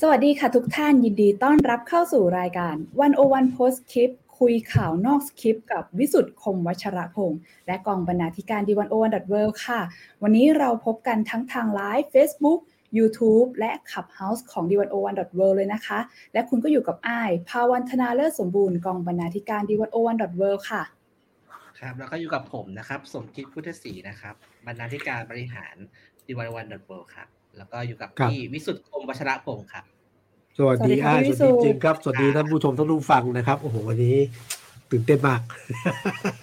สวัสดีค่ะทุกท่านยินดีต้อนรับเข้าสู่รายการวันโอวันโพสคลิปคุยข่าวนอกสคริปต์กับวิสุทธ์คมวัชระพงศ์และกองบรรณาธิการดีวันโอวันดัตเวิค่ะ วันนี้เราพบกันทั้งทางไลฟ์ Facebook YouTube และ Clubhouse ของ d 1 0 1 w o r l d เลยนะคะ และคุณก็อยู่กับอ้ายภาวันธนาเลิศสมบูรณ์กองบรรณาธิการ d 1 0 1 w o r l d ค่ะ ครับ แล้วก็อยู่กับผมนะครับ สมคิดพุทธศรีนะครับ บรรณาธิการบริหาร d 1 1 w o r l d ครับ แล้วก็อยู่กับพี่วิสุทธ์คมวัชระพงศ์ครับ สวัสดีอ้ายสวัสดีจริงครับ สวัสดีท่านผู้ชมท่านผู้ฟังนะครับโอ้โหวันนี้ตื่นเต้นมาก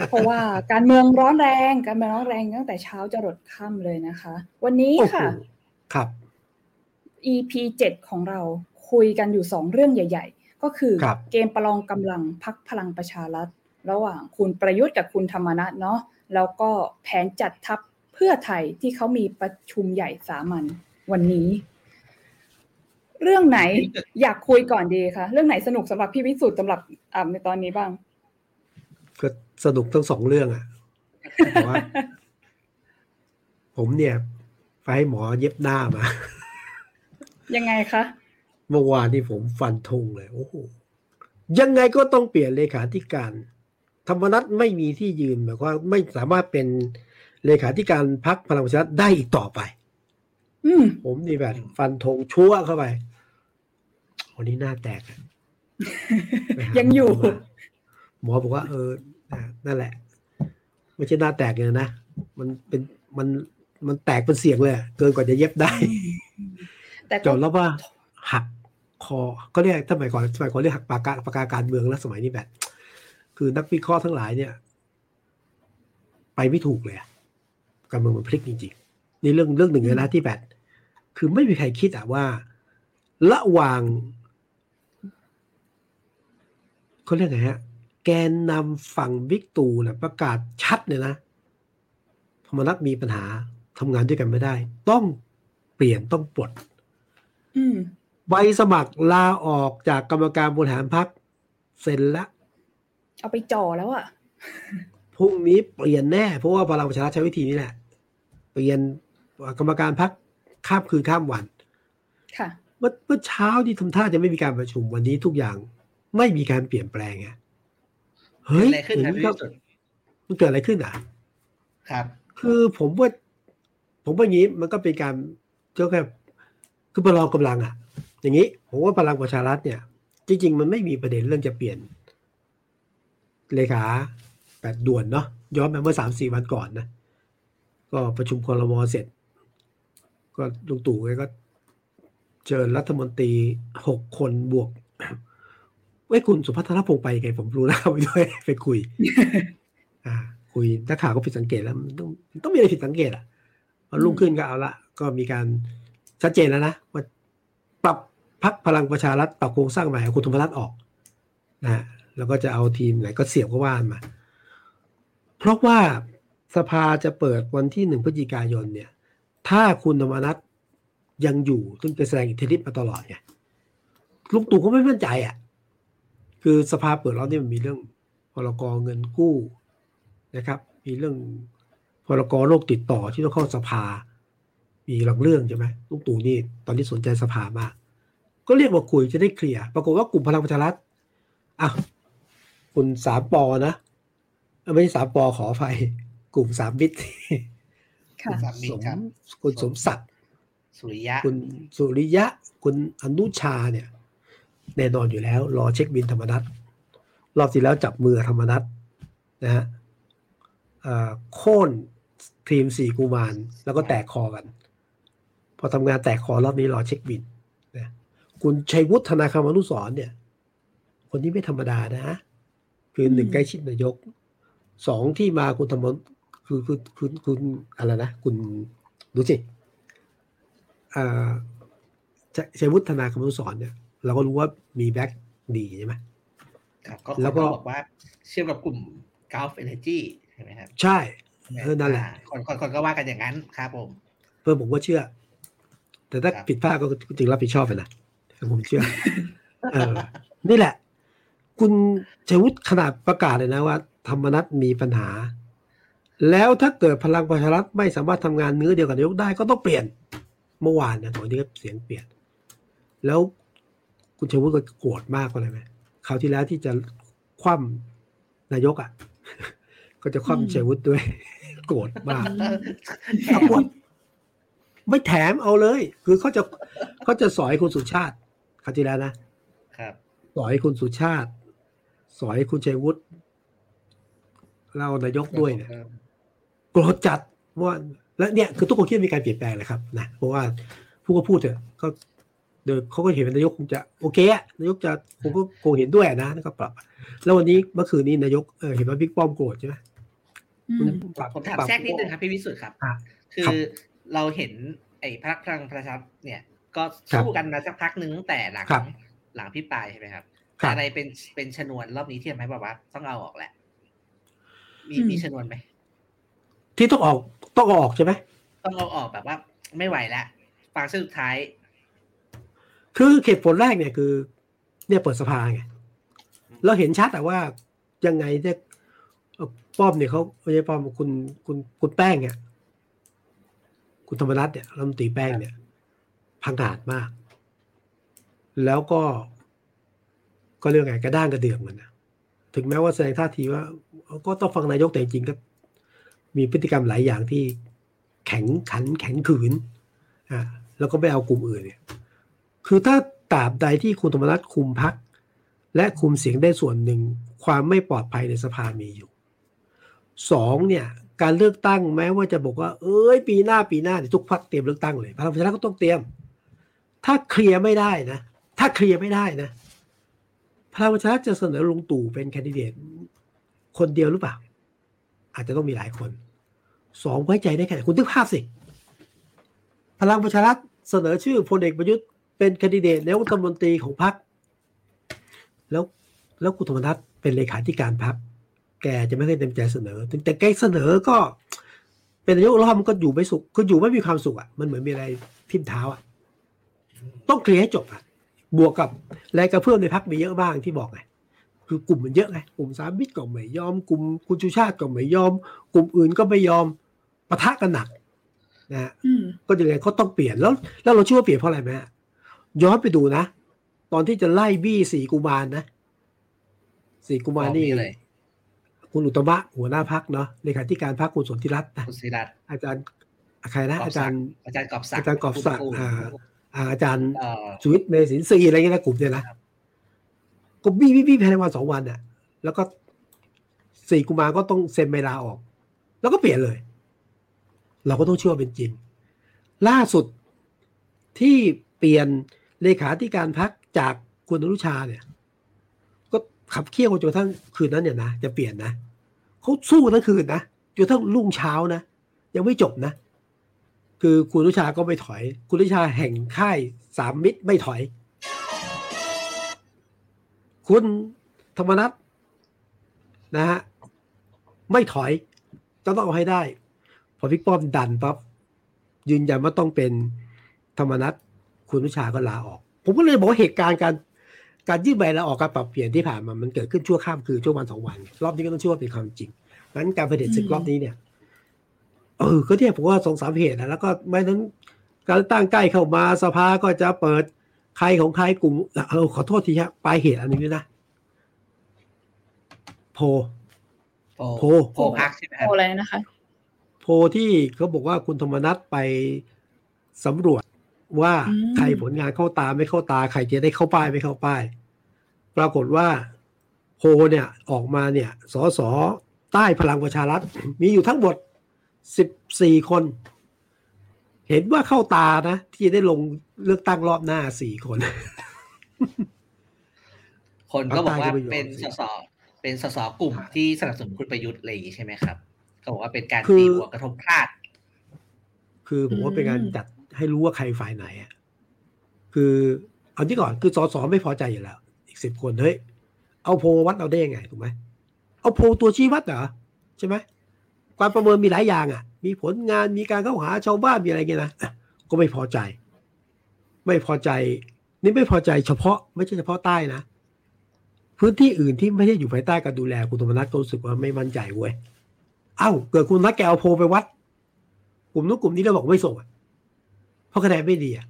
เพราะว่าการเมืองร้อนแรง การเมืองร้อนแรงตั้งแต่เช้าจะรดค่ำเลยนะคะ วันนี้ค่ะ ครับ EP 7ของเราคุยกันอยู่สองเรื่องใหญ่ ๆ ก็คือคเกมประลองกำลังพักพลังประชารัฐ ระหว่างคุณประยุทธ์กับคุณธรรมนัฐเนาะแล้วก็แผนจัดทัพเพื่อไทยที่เขามีประชุมใหญ่สามัญวันนี้ เรื่องไหนอยากคุยก่อนดีคะเรื่องไหนสนุกสำหรับพี่วิสุทธ์สำหรับอ่าในตอนนี้บ้าง ก็สนุกทั้งสองเรื่องอะ่ะว่า ผมเนี่ย ไปให้หมอเย็บหน้ามา ยังไงคะ เมื่อวานที่ผมฟันธงเลย โอ้โหยังไงก็ต้องเปลี่ยนเลขาธิการ ธรรมนัตไม่มีที่ยืนหมายความไม่สามารถเป็นเลขาธิการพักพลังประชารัฐได้อีกต่อไปอืผมนี่แบบ ฟันธงชั่วเข้าไป วันนี้หน้าแตกยังอยู่ หมอบอกว่า เออนั่นแหละ ไม่ใช่หน้าแตกเลยนะมันเป็นมันมันแตกเป็นเสียงเลยเกินกว่าจะเย็บได้แต่จนแล้วว่าหักคอก็เรียกสมัยก่อนสมัยก่อนเรียกหักปากกาปากกาการเมืองแล้วสมัยนี้แบบ คือนักวิเคราะห์ทั้งหลายเนี่ย ไปไม่ถูกเลยการเมืองมันพลิกจริงๆนี่เรื่องเรื่องหนึ่งเลยนะที่แบบคือไม่มีใครคิดอะว่า ระหว่าง เขาเรียกไงฮะ แกนนำฝั่งวิกตูนะประกาศชัดเลยนะธรรมนัตมีปัญหาทำงานด้วยกันไม่ได้ ต้องเปลี่ยนต้องปลดใบสมัครลาออกจากกรรมการบริหารพักเซ็นแล้วเอาไปจ่อแล้วอะพรุ่งนี้เปลี่ยนแน่ เพราะว่าพลังประชารัฐใช้วิธีนี้แหละ เปลี่ยนกรรมการพักข้ามคืนข้ามวัน ค่ะ เมื่อเช้าที่ทำท่าจะไม่มีการประชุมวันนี้ทุกอย่าง ไม่มีการเปลี่ยนแปลงไงเฮ้ยอะไรขึ้นครับมันเกิดอะไรขึ้นอะ ครับ คือผมว่า ผมว่าอย่างนี้มันก็เป็นการเจ้าแค่คือประลองกำลังอะ อย่างนี้ ผมว่าพลังประชารัฐเนี่ย จริง ๆ มันไม่มีประเด็นเรื่องจะเปลี่ยน เลขาแบบด่วนเนาะย้อนไปเมื่อสามสี่วันก่อนนะก็ประชุมคอรมอเสร็จ ก็ลุงตู่ก็เชิญรัฐมนตรีหกคนบวกเว้ยคุณสุพัฒนพงศ์ไปไงผมรู้แล้วไปด้วยไปคุย อ่า คุยนักข่าวก็ผิดสังเกตแล้วมันต้องต้องมีอะไรผิดสังเกตอะพอรุ่งขึ้นก็เอาละก็มีการชัดเจนแล้วนะว่าปรับพักพลังประชารัฐปรับโครงสร้างใหม่เอาคุณธรรมรัฐออกนะแล้วก็จะเอาทีมไหนก็เสียบก็ว่ามา เพราะว่าสภาจะเปิดวันที่หนึ่งพฤศจิกายนเนี่ย ถ้าคุณธรรมนัฐยังอยู่ซึ่งเป็นแสดงอิทธิฤทธิ์มาตลอดไงลุงตู่ก็ไม่มั่นใจอะ คือสภาเปิดแล้วนี่มันมีเรื่องพรกเงินกู้นะครับ มีเรื่องพรกโรคติดต่อที่ต้องเข้าสภา มีหลังเรื่องใช่ไหมลุงตู่นี่ตอนนี้สนใจสภามาก ก็เรียกมาคุยจะได้เคลียร์ปรากฏว่ากลุ่มพลังประชารัฐอะคุณสามปอนะไม่ใช่สามปอขอไฟกลุ่มสามมิตรสมคุณสมศักดิ์สุริยะ คุณสุริยะ คุณอนุชาเนี่ย แน่นอนอยู่แล้ว รอเช็คบินธรรมนัตรอบที่แล้วจับมือธรรมนัตนะฮะโค่นทีมสี่กุมารแล้วก็แตกคอกัน พอทำงานแตกคอรอบนี้รอเช็คบินนะคุณชัยวุฒิธนาคารมนุสรเนี่ย คนนี้ไม่ธรรมดานะคือหนึ่งใกล้ชิดนายกสองที่มาคุณธรรมนัสคือคือคุณคุณอะไรนะ คุณดูสิอ่าชัยวุฒิธนาคมานุสรณ์เนี่ย เราก็รู้ว่ามีแบ็กดีใช่ไหมครับก็แล้วก็บอกว่าเชื่อมกับกลุ่ม Gulf Energy ใช่ไหมครับ ใช่เออนั่นแหละคนคนก็ว่ากันอย่างนั้นครับผม เพื่อผมก็เชื่อ แต่ถ้าผิดพลาดก็จริงรับผิดชอบไปนะผมเชื่อเออนี่แหละ คุณชัยวุฒิขนาดประกาศเลยนะว่า ธรรมนัตมีปัญหา แล้วถ้าเกิดพลังประชารัฐไม่สามารถทำงานเนื้อเดียวกับนายกได้ก็ต้องเปลี่ยนเมื่อวานนะตอนนี้ก็เสียงเปลี่ยน แล้ว คุณชัยวุฒิก็โกรธมากกว่าเลยไหมคราวที่แล้วที่จะคว่ำนายกอะ ก็จะคว่ำชัยวุฒิด้วย โกรธมากเอาหมดไม่แถมเอาเลย คือเขาจะเขาจะสอยคุณสุชาติคราวที่แล้วนะครับสอยคุณสุชาติ สอยคุณชัยวุฒิเรานายกด้วยเนี่ยโกรธจัดว่า และเนี่ยคือทุกคนคิดมีการเปลี่ยนแปลงเลยครับนะเพราะว่าผู้ก็พูดเถอะก็ เดี๋ยวเขาก็เห็นนายกคงจะโอเคอะนายกจะคงก็คงเห็นด้วยนะก็ปรับ แล้ววันนี้เมื่อคืนนี้นายกเห็นว่าบิ๊กป้อมโกรธใช่ไหมผมถามแทรกนิดนึงครับพี่วิสุทธ์ครับ คือเราเห็น ไอ้พรรคพลังประชาเนี่ย ก็สู้กันมาสักพักหนึ่งตั้งแต่หลังหลังพี่ปลายใช่ไหมครับอะไรเป็นเป็นชนวนรอบนี้ที่ทำให้บอกว่าต้องเอาออกแหละ มีมีชนวนไหมที่ต้องออกต้องออกใช่ไหมต้องเอาออกแบบว่า ไม่ไหวแล้วฟังสุดท้าย คือเหตุผลแรกเนี่ยคือ เนี่ยเปิดสภาไงเราเห็นชัดแต่ว่ายังไงเนี่ยป้อมเนี่ยเขาไม่ใช่ป้อมคุณคุณคุณแป้งเนี่ยคุณธรรมนัฐเนี่ยรัฐมนตรีแป้งเนี่ย พังอาจมาก แล้วก็ ก็เรื่องไงกระด้างกระเดื่องมันนะถึงแม้ว่าแสดงท่าทีว่า ก็ต้องฟังนายกแต่จริงก็ มีพฤติกรรมหลายอย่างที่แข็งขันแข็งขืนอ่าแล้วก็ไม่เอากลุ่มอื่นเนี่ย คือถ้าตราบใดที่คุณธรรมนัฐคุมพัก และคุมเสียงได้ส่วนหนึ่ง ความไม่ปลอดภัยในสภามีอยู่สองเนี่ยการเลือกตั้งแม้ว่าจะบอกว่า เอ้ย ปีหน้าปีหน้าทุกพักเตรียมเลือกตั้งเลยพลังประชารัฐก็ต้องเตรียม ถ้าเคลียร์ไม่ได้นะ ถ้าเคลียร์ไม่ได้นะพลังประชารัฐจะเสนอลงตู่เป็นแคนดิเดตคนเดียวหรือเปล่า อาจจะต้องมีหลายคนสองไว้ใจได้แค่ไหนคุณนึกภาพสิ พลังประชารัฐเสนอชื่อพลเอกประยุทธ์ เป็นคนดิเดตนายกรัฐมนตรีของพรรคแล้วแล้วคุณธรรมนัฐเป็นเลขาธิการพรรคแกจะไม่เคยเต็มใจเสนอถึงแต่แกเสนอก็ เป็นนายกรอบมันก็อยู่ไม่สุขก็อยู่ไม่มีความสุขอะมันเหมือนมีอะไรทิ่มเท้าอะต้องเคลียร์ให้จบอะบวกกับแรงกระเพื่อมในพรรคมีเยอะบ้างที่บอกไงคือกลุ่มมันเยอะไงกลุ่มสามมิตรก็ไม่ยอมกลุ่มคุณชูชาติก็ไม่ยอม กลุ่มอื่นก็ไม่ยอมปะทะกันหนักนะก็ยังไงเขาต้องเปลี่ยนแล้ว แล้วเราเชื่อว่าเปลี่ยนเพราะอะไรไหม ย้อนไปดูนะ ตอนที่จะไล่บี้สี่กุมารนะสี่กุมารนี่คุณอุตมะหัวหน้าพักเนาะเลขาธิการพักคุณสนธิรัตน์นะอาจารย์ใครนะอาจารย์อาจารย์กอบศักดิ์อาจารย์กอบศักดิ์อาจารย์สุวิทย์เมสินทรีอะไรเงี้ยนะกลุ่มเนี่ยนะก็บี้บี้บี้ภายในวันสองวันเนี่ยแล้วก็สี่กุมารก็ต้องเซ็นเวลาออก แล้วก็เปลี่ยนเลย เราก็ต้องเชื่อเป็นจริง ล่าสุดที่เปลี่ยน เลขาธิการพักจากคุณอนุชาเนี่ย ก็ขับเคี่ยวจนกระทั้งคืนนั้นเนี่ยนะจะเปลี่ยนนะเขาสู้ทั้งคืนนะจนทั้งรุ่งเช้านะยังไม่จบนะ คือคุณอนุชาก็ไม่ถอย คุณอนุชาแห่งค่ายสามมิตรไม่ถอย คุณธรรมนัฐนะฮะไม่ถอยจะต้องเอาให้ได้ พอพิกป้อมดันปั๊บยืนยันว่าต้องเป็นธรรมนัต คุณวิชาก็ลาออก ผมก็เลยบอกว่าเหตุการณ์การการยื่นใบลาออกการปรับเปลี่ยนที่ผ่านมามันเกิดขึ้นชั่วข้ามคือชั่ววันสองวัน รอบนี้ก็ต้องชั่วเป็นความจริงงั้นการเผด็จศึกรอบนี้เนี่ยเออก็เนี่ยผมว่าสองสามเหตุนะแล้วก็ไม่นั้นการตั้งใกล้เข้ามาสภาก็จะเปิดใครของใครกลุ่มเออขอโทษทีครับปลายเหตุอันนี้นะโพโพโพพักใช่ไหมครับโพอะไรนะคะ โพที่เขาบอกว่าคุณธรรมนัฐไปสำรวจ ว่าใครผลงานเข้าตาไม่เข้าตา ใครจะได้เข้าป้ายไม่เข้าป้าย ปรากฏว่าโพเนี่ยออกมาเนี่ยสสใต้พลังประชารัฐมีอยู่ทั้งหมดสิบสี่คน เห็นว่าเข้าตานะ ที่จะได้ลงเลือกตั้งรอบหน้าสี่คน คนก็บอกว่าเป็นสสเป็นสสกลุ่มที่สนับสนุนคุณประยุทธ์อะไรอย่างนี้ใช่ไหมครับ ก็บอกว่าเป็นการตีหัวกระทบพลาด คือผมว่าเป็นการจัด ให้รู้ว่าใครฝ่ายไหนคือเอาที่ก่อนคือสสไม่พอใจอยู่แล้ว อีกสิบคนเฮ้ยเอาโพวัดเราได้ยังไงถูกไหมเอาโพตัวชี้วัดเหรอใช่ไหมการประเมินมีหลายอย่างอะ มีผลงานมีการเข้าหาชาวบ้านมีอะไรเงี้ยนะก็ไม่พอใจ ไม่พอใจ นี่ไม่พอใจเฉพาะไม่ใช่เฉพาะใต้นะพื้นที่อื่นที่ไม่ได้อยู่ภายใต้การดูแลคุณธรรมนัฐก็รู้สึกว่าไม่มั่นใจเว้ย เอ้า เกิดคุณนักแกเอาโพไปวัด กลุ่มนู้นกลุ่มนี้เราบอกไม่ส่งอะ เพราะคะแนนไม่ดีอะ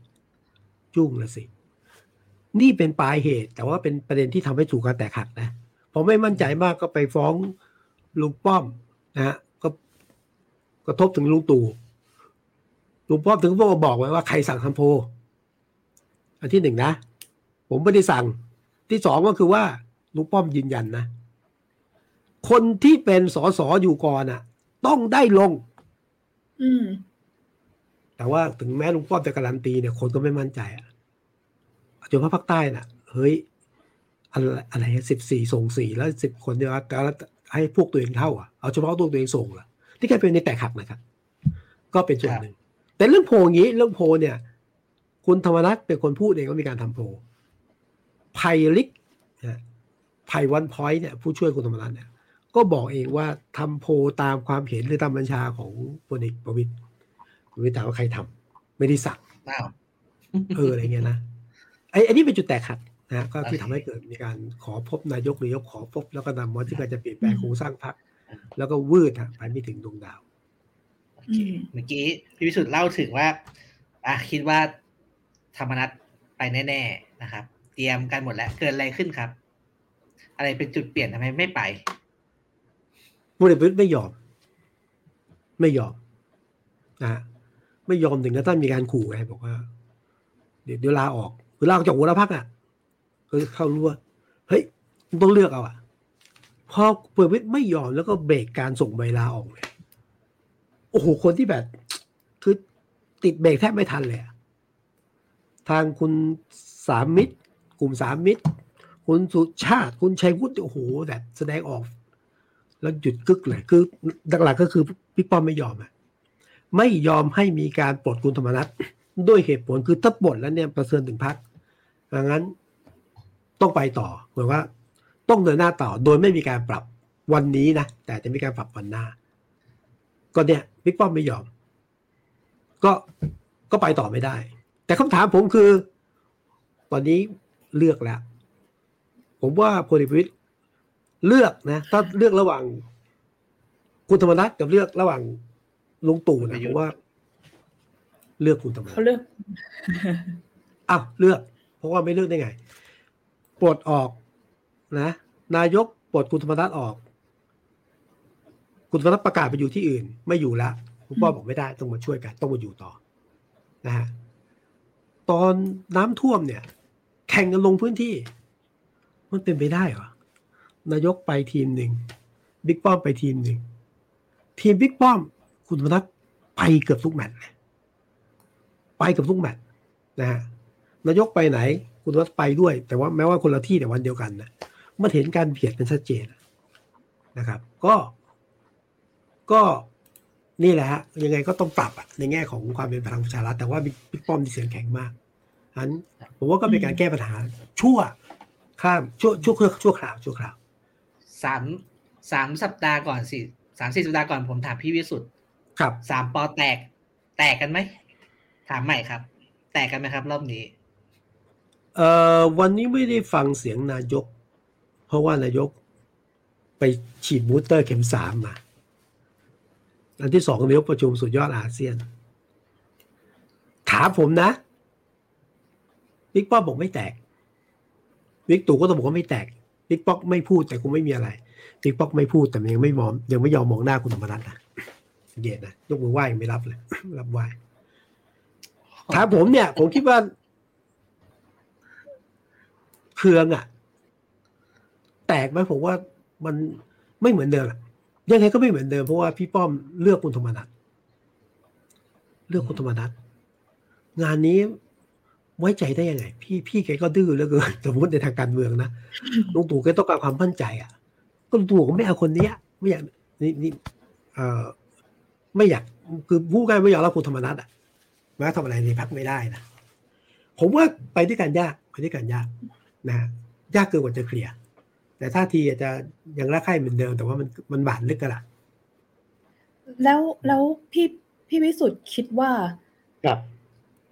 จุ้งละสิ นี่เป็นปลายเหตุ แต่ว่าเป็นประเด็นที่ทำให้ถูกการแตกหักนะผมไม่มั่นใจมากก็ไปฟ้องลุงป้อมนะฮะก็กระทบถึงลุงตู่ลุงป้อมถึงพวกบอกไว้ว่าใครสั่งทำโพ อันที่หนึ่งนะ ผมไม่ได้สั่ง ที่สองก็คือว่าลุงป้อมยืนยันนะ คนที่เป็นสสอยู่ก่อนอะ ต้องได้ลง อืม แต่ว่าถึงแม้ลุงป้อมจะการันตีเนี่ยคนก็ไม่มั่นใจอะจนว่าภาคใต้น่ะ เฮ้ยอะไรอะไรสิบสี่ส่งสี่แล้วสิบคนเดียวการให้พวกตัวเองเท่าอะเอาเฉพาะตัวตัวเองส่งล่ะที่แค่เป็นในแตกหักนะครับ ก็เป็นส่วนหนึ่ง แต่เรื่องโพอย่างนี้เรื่องโพเนี่ย คุณธรรมนัฐเป็นคนพูดเองว่ามีการทำโพไพลิกไพวันพอยต์เนี่ยผู้ช่วยคุณธรรมนัฐเนี่ยก็บอกเองว่าทำโพตามความเห็นหรือตามบัญชาของพลเอกประวิตย คุณวิตาว่าใครทำไม่ได้สั่งเอออะไรเงี้ยนะไอ้อันนี้เป็นจุดแตกขัดนะก็ที่ทำให้เกิดมีการขอพบนายกหรือยกขอพบ แล้วก็นำมอที่การจะเปลี่ยนแปลงโครงสร้างพรรคแล้วก็วืดไปไม่ถึงดวงดาวเมื่อกี้พี่วิสุทธ์เล่าถึงว่าอะคิดว่าธรรมนัตไปแน่ ๆนะครับ เตรียมกันหมดแล้วเกิดอะไรขึ้นครับ อะไรเป็นจุดเปลี่ยนทำไมไม่ไปพลเอกประยุทธ์ไม่ยอม ไม่ยอมนะ ไม่ยอมถึงกับท่านมีการขู่ไงบอกว่า เดี๋ยวลาออกคือลาออกจากหัวหน้าพักอะคือเขารู้ว่าเฮ้ยต้องเลือกเอาอะพอเปิดวิทไม่ยอมแล้วก็เบรกการส่งใบลาออกเลยโอ้โหคนที่แบบ คือติดเบรกแทบไม่ทันเลยทางคุณสามมิตร กลุ่มสามมิตร คุณสุชาติ คุณชัยวุฒิโอ้โหแบบแสดงออก แล้วหยุดกึกเลยคือหลักๆก็คือพี่ป้อมไม่ยอมอะ ไม่ยอมให้มีการปลดคุณธรรมนัฐด้วยเหตุผลคือถ้าปลดแล้วเนี่ยประเสริฐถึงพักดังนั้นต้องไปต่อเหมือนว่า ต้องเดินหน้าต่อโดยไม่มีการปรับวันนี้นะแต่จะมีการปรับวันหน้า ก็เนี่ยบิ๊กป้อมไม่ยอม ก็ก็ไปต่อไม่ได้ แต่คำถามผมคือ ตอนนี้เลือกแล้ว ผมว่าพลเอกประวิตยเลือกนะ ถ้าเลือกระหว่าง คุณธรรมนัฐกับเลือกระหว่าง ลุงตู่นะผมว่า เลือกคุณธรรมนัฐเขาเลือกอ้าวเลือก เพราะว่าไม่เลือกได้ไงปลดออกนะนายกปลดคุณธรรมนัฐออก คุณธรรมนัฐประกาศไปอยู่ที่อื่น ไม่อยู่ละคุณพ่อบอกไม่ได้ต้องมาช่วยกัน ต้องมาอยู่ต่อนะฮะตอนน้ำท่วมเนี่ย แข่งกันลงพื้นที่ มันเป็นไปได้เหรอนายกไปทีมหนึ่งบิ๊กป้อมไปทีมหนึ่งทีมบิ๊กป้อม คุณธรรมนัฐไปเกือบทุกแมตช์ไปเกือบทุกแมตช์นะฮะนายกไปไหน คุณวัดไปด้วย แต่ว่าแม้ว่าคนละที่แต่วันเดียวกันนะมันเห็นการเบียดเป็นชัดเจนนะครับ ก็ก็นี่แหละฮะยังไงก็ต้องปรับอะในแง่ของความเป็นพลังประชารัฐแต่ว่าบิ๊กป้อมมีเสียงแข็งมากอันผมว่าก็เป็นการแก้ปัญหาชั่วข้ามชั่วชั่วชั่วคราวชั่วคราวสามสามสัปดาห์ก่อนสิสามสี่สัปดาห์ก่อนผมถามพี่วิสุทธ์ ครับสาม ป. แตก แตกกันไหมถามใหม่ครับ แตกกันไหมครับ รอบนี้เอ่อวันนี้ไม่ได้ฟังเสียงนายก เพราะว่านายก ไปฉีดบูสเตอร์เข็มสามมาอันที่สองนายกประชุมสุดยอดอาเซียน ถามผมนะบิ๊กป้อมบอกไม่แตกบิ๊กตู่ก็ต้องบอกว่าไม่แตกบิ๊กป๊อกไม่พูดแต่คงไม่มีอะไรบิ๊กป๊อกไม่พูดแต่ยังไม่มองยังไม่ยอมมองหน้าคุณธรรมนัฐนะ เย็นนะยกมือไหว้ยังไม่รับเลยรับไหว้ถามผมเนี่ย ผมคิดว่าเครืองอะ แตกไหมผมว่ามันไม่เหมือนเดิมยังไงก็ไม่เหมือนเดิมเพราะว่าพี่ป้อมเลือกคุณธรรมนัฐเลือกคุณธรรมนัฐงานนี้ไว้ใจได้ยังไง พี่พี่แกก็ดื้อแล้วเกินสมมติในทางการเมืองนะลุงตู่แกต้องการความมั่นใจ อะ ก็ลุงตู่ก็ไม่เอาคนนี้ไม่อยากนี่นี่เอ่อ ไม่อยากคือผู้การไม่อยากรับคุณธรรมนัฐอะแม้ทำอะไรในพักไม่ได้นะผมว่าไปด้วยกันยากไปด้วยกันยากนะยากเกินกว่าจะเคลียร์แต่ท่าทีอาจจะยังรักใคร่เหมือนเดิมแต่ว่ามันมันบาดลึกกันละแล้วแล้วพี่พี่วิสุทธ์คิดว่าครับ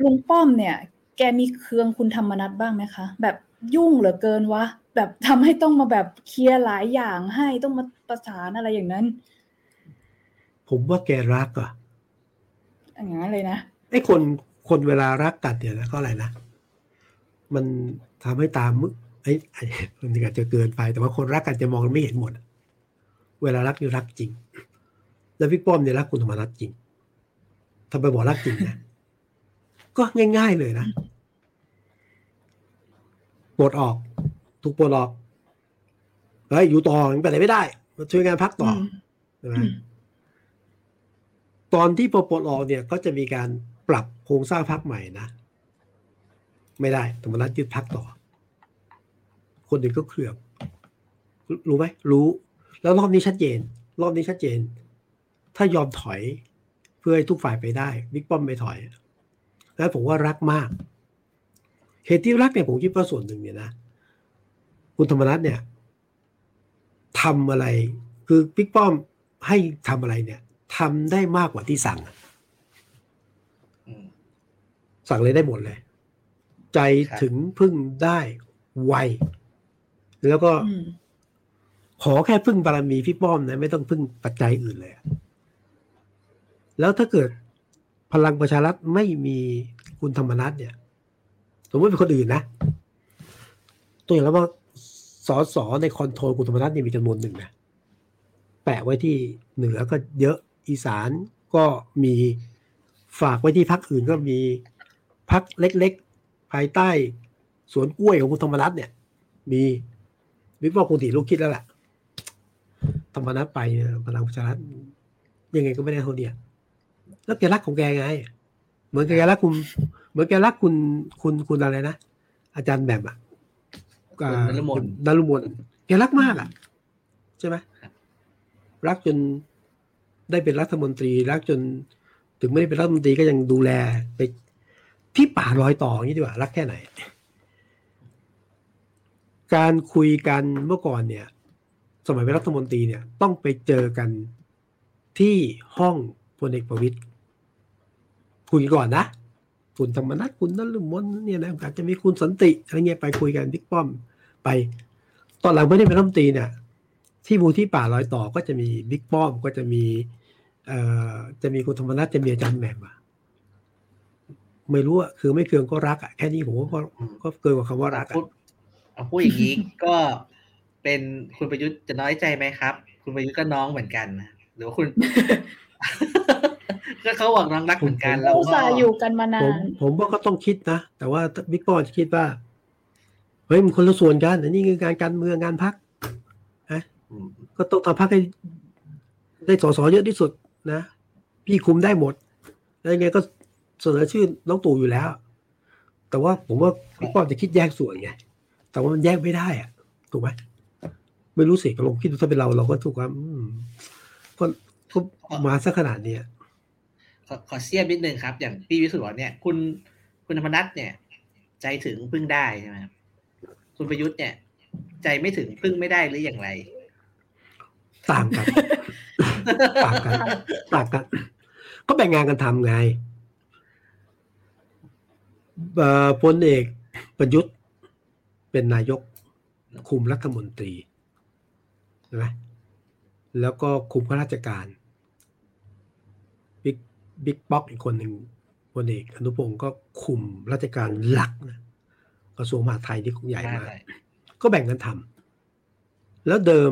ลุงป้อมเนี่ย แกมีเครื่องคุณธรรมนัดบ้างไหมคะ แบบยุ่งเหลือเกินวะแบบทำให้ต้องมาแบบเคลียร์หลายอย่างให้ต้องมาประสานอะไรอย่างนั้น ผมว่าแกรักอะอย่างนั้นเลยนะไอ้คนคนเวลารักกันเนี่ยนะก็อะไรนะมันทำให้ตามไอ้ไอ้มันอาจจะเกินไปแต่ว่าคนรักกันจะมองไม่เห็นหมด เวลารักนี่รักจริง แล้วพี่ป้อมเนี่ยรักคุณธรรมนัฐจริงทำไมบอกรักจริงนะก็ง่าย ๆเลยนะปลดออก ถูกปลดออกเฮ้ยอยู่ต่อไปไหนไม่ได้มาช่วยงานพักต่อใช่ไหม ตอนที่ปลดออเนี่ยก็จะมีการปรับโครงสร้างพักใหม่นะ ไม่ได้ธรรมนัฐยึดพักต่อ คนอื่นก็เครืองรู้ไหมรู้ แล้วรอบนี้ชัดเจน รอบนี้ชัดเจน ถ้ายอมถอยเพื่อให้ทุกฝ่ายไปได้บิ๊กป้อมไม่ถอย แล้วผมว่ารักมาก เหตุที่รักเนี่ยผมคิดว่าส่วนหนึ่งเนี่ยนะคุณธรรมนัฐเนี่ยทำอะไร คือบิ๊กป้อมให้ทำอะไรเนี่ย ทำได้มากกว่าที่สั่งสั่งเลยได้หมดเลย ใจถึงพึ่งได้ไว แล้วก็ขอแค่พึ่งบารมีพี่ป้อมนะไม่ต้องพึ่งปัจจัยอื่นเลย แล้วถ้าเกิดพลังประชารัฐไม่มีคุณธรรมนัฐเนี่ย สมมติเป็นคนอื่นนะ ตัวอย่างแล้วว่าสอสอในคอนโทรลคุณธรรมนัฐนี่มีจำนวนหนึ่งนะแปะไว้ที่เหนือก็เยอะ อีสานก็มีฝากไว้ที่พักอื่นก็มีพักเล็กๆ ภายใต้สวนกล้วยของคุณธรรมนัฐเนี่ย มีวิปว่าคงถีลูกคิดแล้วแหละธรรมนัฐไปพลังประชารัฐยังไงก็ไม่ได้เท่าเดียแล้วแกรักของแกไง เหมือนแกรักคุณ เหมือนแกรักคุณคุณคุณอะไรนะอาจารย์แบบอะนรุมนนรุมนแกรักมากอะ ใช่ไหมรักจน ได้เป็นรัฐมนตรีรักจน ถึงไม่ได้เป็นรัฐมนตรีก็ยังดูแลไปที่ป่ารอยต่ออย่างนี้ดีกว่ารักแค่ไหน การคุยกันเมื่อก่อนเนี่ย สมัยเป็นรัฐมนตรีเนี่ยต้องไปเจอกันที่ห้องพลเอกประวิตยคุยก่อนนะคุณธรรมนัฐคุณนั่นหรือมนเนี่ยนะอาจจะมีคุณสันติอะไรเงี้ยไปคุยกันบิ๊กป้อมไป ตอนหลังไม่ได้เป็นรัฐมนตรีเนี่ย ที่มูที่ป่ารอยต่อก็จะมีบิ๊กป้อมก็จะมี จะมีคุณธรรมนัฐจะมีอาจารย์แหม่มอะไม่รู้อะคือไม่เคืองก็รักอะแค่นี้ผมก็ก็เกินกว่าคำว่ารักอะเอาพูดอย่างนี้ก็เป็นคุณประยุทธ์จะน้อยใจไหมครับ คุณประยุทธ์ก็น้องเหมือนกันหรือว่าคุณก็เขาหวังรักเหมือนกันเราก็อยู่กันมานานผมว่าก็ต้องคิดนะแต่ว่าบิ๊กป้อจะคิดว่าเฮ้ยมันคนละส่วนกันอันนี้คืองานการเมืองงานพักนะก็ต้องทำพักให้ได้สสเยอะที่สุด นะ พี่คุมได้หมด แล้วยังไงก็เสนอชื่อน้องตู่อยู่แล้ว แต่ว่าผมว่าพี่ป้อจะคิดแยกส่วนไง แต่ว่ามันแยกไม่ได้อะถูกไหมไม่รู้สิก็ลองคิดดูถ้าเป็นเราเราก็ถูกว่าก็ก็มาสักขนาดนี้ขอเสียบนิดนึงครับ อย่างพี่วิสุทธิ์บอกเนี่ย คุณคุณธรรมนัทเนี่ย ใจถึงพึ่งได้ใช่ไหมครับคุณประยุทธ์เนี่ย ใจไม่ถึงพึ่งไม่ได้หรืออย่างไร ต่างกัน ต่างกันต่างกันก็แบ่งงานกันทำไงพลเอกประยุทธ์เป็นนายกคุมรัฐมนตรีใช่ไหมแล้วก็คุมข้าราชการบิ๊กบิ๊กป๊อกอีกคนหนึ่งพลเอกอนุพงศ์ก็คุมราชการหลักนะกระทรวงมหาดไทยที่ใหญ่มากก็แบ่งกันทำแล้วเดิม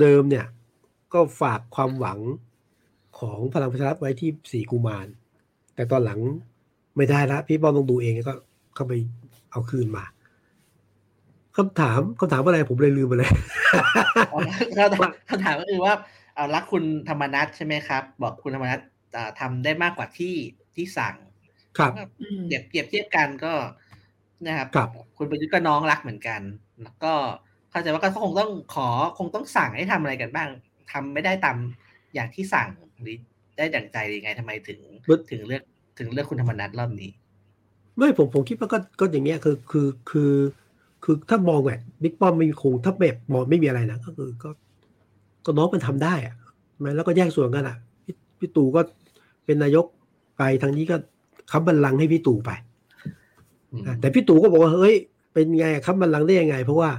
เดิมเนี่ย ก็ฝากความหวังของพลังประชารัฐไว้ที่สี่กุมาร แต่ตอนหลังไม่ได้ละพี่ป้อมต้องดูเองก็เข้าไปเอาคืนมาคำถามคำถามอะไรผมเลยลืมไปเลยคำถามก็คือว่าเอารักคุณธรรมนัทใช่ไหมครับ บอกคุณธรรมนัททำได้มากกว่าที่ที่สั่ง ครับเปรียบเปรียบเทียบกันก็นะครับรบคุณประยุทธ์ก็น้องรักเหมือนกัน แล้วก็เข้าใจว่าก็คงต้องขอคงต้องสั่งให้ทำอะไรกันบ้าง ทำไม่ได้ตามอย่างที่สั่งหรือได้ดั่งใจยังไงทำไมถึงถึงเลือกถึงเลือกคุณธรรมนัฐรอบนี้ ไม่ผมผมคิดว่าก็ก็อย่างเงี้ยคือคือคือคือถ้ามองแบบบิ๊กป้อมไม่คงถ้าแบบมองไม่มีอะไรนะก็คือก็ ก็น้องมันทำได้อะมแล้วก็แยกส่วนกันอะพี่พี่ตู่ก็เป็นนายกไปทางนี้ก็คับบัลลังให้พี่ตู่ไปแต่พี่ตู่ก็บอกว่าเฮ้ยเป็นไงคับบัลลังได้ยังไง เพราะว่า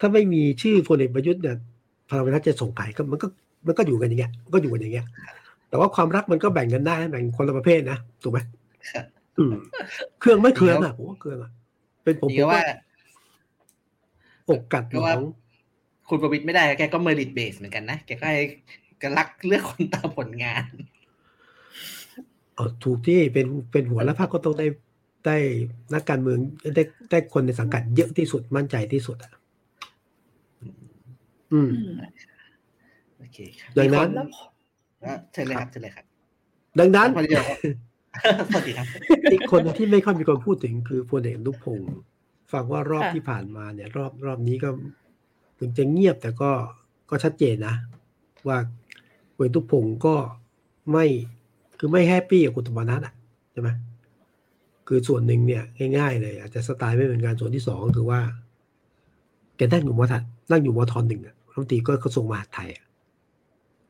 ถ้าไม่มีชื่อพลเอกประยุทธ์เนี่ย พลังประชารัฐจะส่งใครก็มันก็มันก็อยู่กันอย่างเงี้ยก็อยู่กันอย่างเงี้ย แต่ว่าความรักมันก็แบ่งกันได้แบ่งคนละประเภทนะถูกไหมเครื่องไม่เครื่องอะผมว่าเครื่องอะเป็นผมผมว่าอกกัดหลงคุณประวิตรไม่ได้แกก็เมริตเบสเหมือนกันนะแกก็ให้กันรักเลือกคนตามผลงานเออถูกที่เป็นเป็นหัวแล้วพรรคก็ต้องได้ได้นักการเมืองได้ได้คนในสังกัดเยอะที่สุดมั่นใจที่สุดอะ อืมโอเคดังนั้นเชิญเลยครับเชิญเลยครับ ดังนั้นสวัสดีครับอีกคนที่ไม่ค่อยมีคนพูดถึงคือพลเอกนุพงศ์ฟังว่ารอบที่ผ่านมาเนี่ย รอบรอบนี้ก็ถึงจะเงียบแต่ก็ก็ชัดเจนนะ ว่าพลเอกอนุพงษ์ก็ไม่คือไม่ happy กับคุณธรรมนัสอะใช่ไหมคือส่วนหนึ่งเนี่ยง่ายๆเลยอาจจะสไตล์ไม่เหมือนกันส่วนที่สองก็คือว่าแกนั่งอยู่มอทันั่งอยู่มอทอนหนึ่งอะ รัฐมนตรีก็กระทรวงมหาดไทย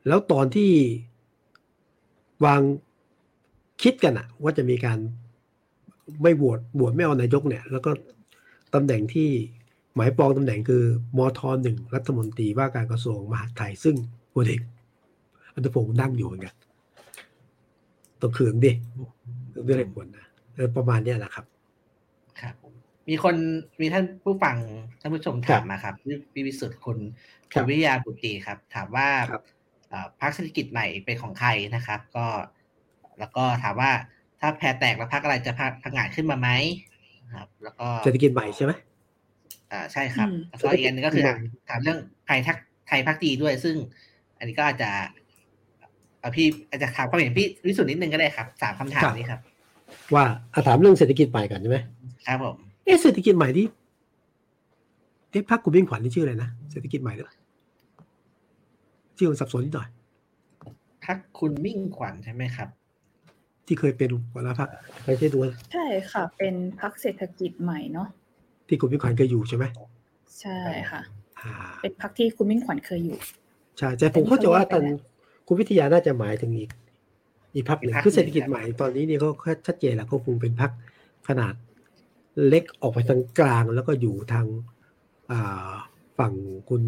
แล้วตอนที่วางคิดกันอะว่าจะมีการไม่บวชบวชไม่เอานายกเนี่ย แล้วก็ตำแหน่งที่หมายปองตำแหน่งคือมทหนึ่งรัฐมนตรีว่าการกระทรวงมหาดไทย ซึ่งพลเอกอันตพงศ์นั่งอยู่เหมือนกันต้องเขืองดิด้วยเหตุผลนะประมาณนี้แหละครับ ครับ มีคนมีท่านผู้ฟังท่านผู้ชมถามมาครับพี่วิสุทธิ์คุณคุณวิทยาบุตรีครับ ถามว่าพรรคเศรษฐกิจใหม่เป็นของใครนะครับ ก็แล้วก็ถามว่าถ้าแพรแตกแล้วพักอะไรจะพังงานขึ้นมาไหมครับ แล้วก็เศรษฐกิจใหม่ใช่ไหมอ่าใช่ครับแล้วก็อีกอันนึงก็คือถามเรื่องไทยทักไทยพักดีด้วย ซึ่ง อันนี้ก็อาจจะเอาพี่อาจจะถามความเห็นพี่วิสุทธ์นิดนึงก็ได้ครับสามคำถามนี้ครับ ว่าถามเรื่องเศรษฐกิจใหม่ก่อนใช่ไหมครับผม เอเศรษฐกิจใหม่ที่เอ๊ะพักคุณวิ่งขวัญนี่ชื่ออะไรนะเศรษฐกิจใหม่หรือชื่อมันสับสนนิดหน่อยพักคุณมิ่งขวัญใช่ไหมครับ ที่เคยเป็นหัวหน้าพักเคยใช่ตัวใช่ค่ะ เป็นพักเศรษฐกิจใหม่เนาะที่คุณมิ่งขวัญเคยอยู่ใช่ไหมใช่ค่ะเป็นพักที่คุณมิ่งขวัญเคยอยู่ใช่แต่ผมเข้าใจว่าตอนคุณวิทยาน่าจะหมายถึงอีกอีกพักหนึ่งคือเศรษฐกิจใหม่ตอนนี้เนี่ยก็ชัดเจนแล้วก็คงเป็นพักขนาด เล็กออกไปทางกลางแล้วก็อยู่ทางฝั่งคุณ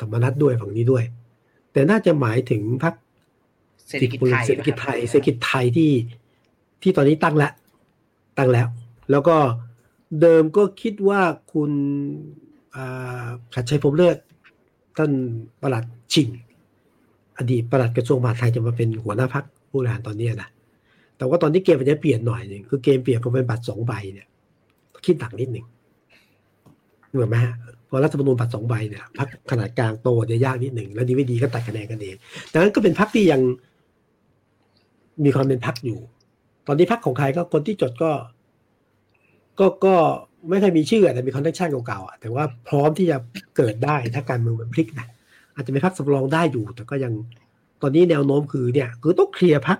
ธรรมนัฐด้วยฝั่งนี้ด้วย แต่น่าจะหมายถึงพักเศรษฐกิจไทยเศรษฐกิจไทยเศรษฐกิจไทยที่ที่ตอนนี้ตั้งแล้วตั้งแล้ว แล้วก็เดิมก็คิดว่าคุณขัดชัยพรมเลิศท่านประหลัดชิง อดีตประหลัดกระทรวงมหาดไทยจะมาเป็นหัวหน้าพักผู้บริหารตอนนี้นะแต่ว่าตอนนี้เกมมันจะเปลี่ยนหน่อยหนึ่งคือเกมเปลี่ยนก็เป็นบัตรสองใบเนี่ย คิดหนักนิดหนึ่งเหมือนไหมฮะพอรัฐธรรมนูญบัตรสองใบเนี่ยพักขนาดกลางโตจะยากนิดหนึ่งแล้วดีไม่ดีก็ตัดคะแนนกันเองดังนั้นก็เป็นพักที่ยังมีความเป็นพักอยู่ ตอนนี้พักของใครก็คนที่จดก็ ก็ก็ไม่เคยมีชื่อแต่มีคอนเนคชั่นเก่าๆอะแต่ว่าพร้อมที่จะเกิดได้ถ้าการเมืองมันพลิกนะอาจจะเป็นพักสำรองได้อยู่ แต่ก็ยังตอนนี้แนวโน้มคือเนี่ย คือต้องเคลียร์พัก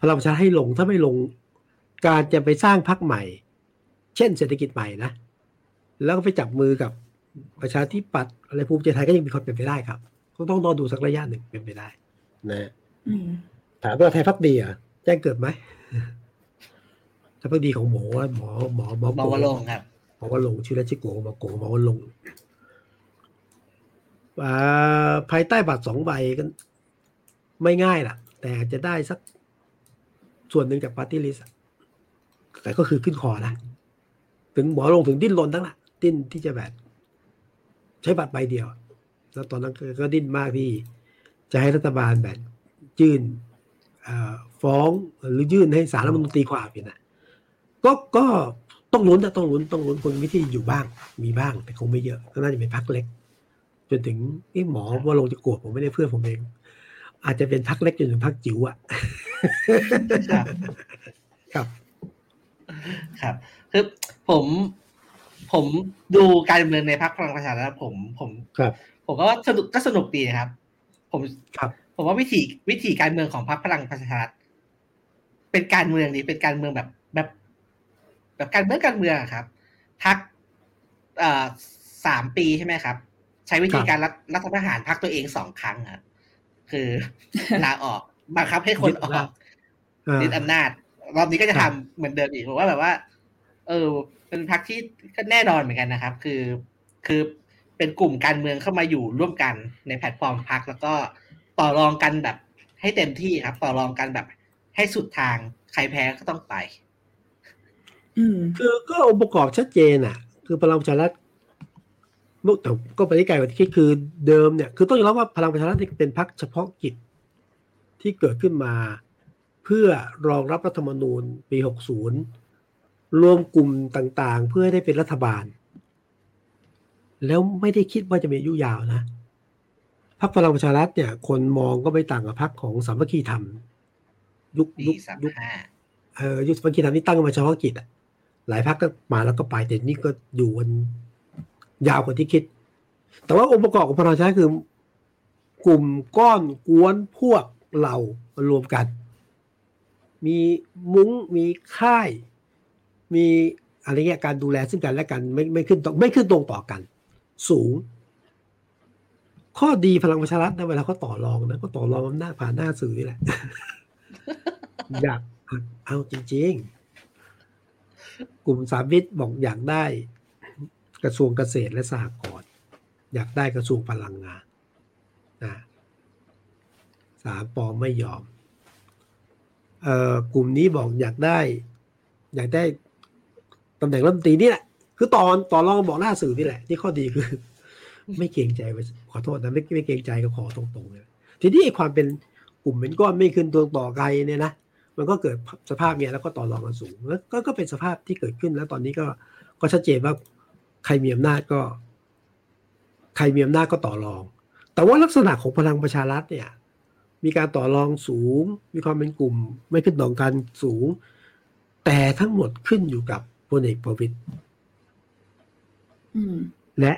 พลังประชาให้ลงถ้าไม่ลงการจะไปสร้างพักใหม่ เช่นเศรษฐกิจใหม่นะ แล้วก็ไปจับมือกับประชาธิปัตย์อะไรภูมิใจไทยก็ยังมีความเป็นไปได้ครับก็ต้องรอดูสักระยะหนึ่งเป็นไปได้ นะถามว่าไทยพักดีอะแจ้งเกิดไหมไทยพักดีของหมอหมอหมอหมอหมอวลงครับหมอวลงชื่อราชโกหมอโกหมอวลงภายใต้บัตรสองใบกันไม่ง่ายล่ะ แต่จะได้สักส่วนหนึ่งจาก party list แต่ก็คือขึ้นคอนะ ถึงหมอลงถึงดิ้นรนทั้งละดิ้นที่จะแบบใช้บัตรใบเดียว แล้วตอนนั้นก็ดิ้นมากที่จะให้รัฐบาลแบบยื่นฟ้องหรือยื่นให้ศาลรัฐธรรมนูญตีความเนี่ยนะก็ก็ต้องลุ้นนะต้องลุ้นต้องลุ้นคนวิธีอยู่บ้าง มีบ้างแต่คงไม่เยอะก็น่าจะเป็นพักเล็ก จนถึงนี่หมอว่าลงจะกวดผมไม่ได้เพื่อนผมเอง อาจจะเป็นพักเล็กจนถึงพักจิ๋วอะครับ ครับ คือผมผมดูการดำเนินในพักพลังประชารัฐผมผมครับ ผมก็สนุกก็สนุกดีครับ ผมครับ ผมว่าวิธีวิธีการเมืองของพรรคพลังประชารัฐเป็นการเมืองนี้เป็นการเมืองแบบแบบ แบบการเมืองการเมืองครับพักสามปีใช่ไหมครับ ใช้วิธีการรัฐประหารพักตัวเองสองครั้งครับคือลาออกบังคับให้คนออกยึดอำนาจ รอบนี้ก็จะทำเหมือนเดิมอีกผมว่าแบบว่า เออ เป็นพักที่ก็แน่นอนเหมือนกันนะครับ คือคือเป็นกลุ่มการเมืองเข้ามาอยู่ร่วมกันในแพลตฟอร์มพักแล้วก็ต่อรองกันแบบให้เต็มที่ครับ ต่อรองกันแบบให้สุดทางใครแพ้ก็ต้องไปอืมคือก็องค์ประกอบชัดเจนอะ คือพลังประชารัฐแต่ก็ไปได้ไกลกว่าที่คิดคือเดิมเนี่ย คือต้องยอมรับว่าพลังประชารัฐเป็นพรรคเฉพาะกิจที่เกิดขึ้นมา เพื่อรองรับรัฐธรรมนูญปี 60 รวมกลุ่มต่างๆ เพื่อได้เป็นรัฐบาล แล้วไม่ได้คิดว่าจะมีอายุยาวนะพรรคพลังประชารัฐเนี่ย คนมองก็ไม่ต่างกับพรรคของสามัคคีธรรม ยุคยุคยุคเออยุคสามัคคีธรรมนี่ตั้งมาเฉพาะกิจอะหลายพรรคก็มาแล้วก็ไปแต่นี่ก็อยู่กันยาวกว่าที่คิด แต่ว่าองค์ประกอบของพลังประชารัฐคือ กลุ่มก้อนกวนพวกเหล่ามารวมกัน มีมุ้งมีค่าย มีอะไรเงี้ยการดูแลซึ่งกันและกันไม่ไม่ขึ้นตรงไม่ขึ้นตรงต่อกัน สูง ข้อดีพลังประชารัฐนะเวลาเขาต่อรองนะเขาต่อรองอำนาจผ่านหน้าสื่อนี่แหละอยากเอาจริง ๆ กลุ่มสามมิตรบอกอยากได้ กระทรวงเกษตรและสหกรณ์อยากได้กระทรวงพลังงานนะสามปอไม่ยอมเอ่อกลุ่มนี้บอกอยากได้ อยากได้ ตำแหน่งรัฐมนตรีนี่แหละคือตอนตอนรองบอกหน้าสื่อนี่แหละที่ข้อดีคือ ไม่เกรงใจขอโทษนะไม่ไม่เกรงใจก็ขอตรงๆเลยทีนี้ความเป็นกลุ่มเป็นก้อนไม่ขึ้นตัวต่อไกลเนี่ยนะมันก็เกิดสภาพเนี้ยแล้วก็ต่อรองกันสูงแล้วก็เป็นสภาพที่เกิดขึ้นแล้วตอนนี้ก็ก็ชัดเจนว่าใครมีอำนาจก็ ใครมีอำนาจก็ต่อรอง แต่ว่าลักษณะของพลังประชารัฐเนี่ย มีการต่อรองสูง มีความเป็นกลุ่ม ไม่ขึ้นต่อกันสูง แต่ทั้งหมดขึ้นอยู่กับ พลเอกประวิตยและ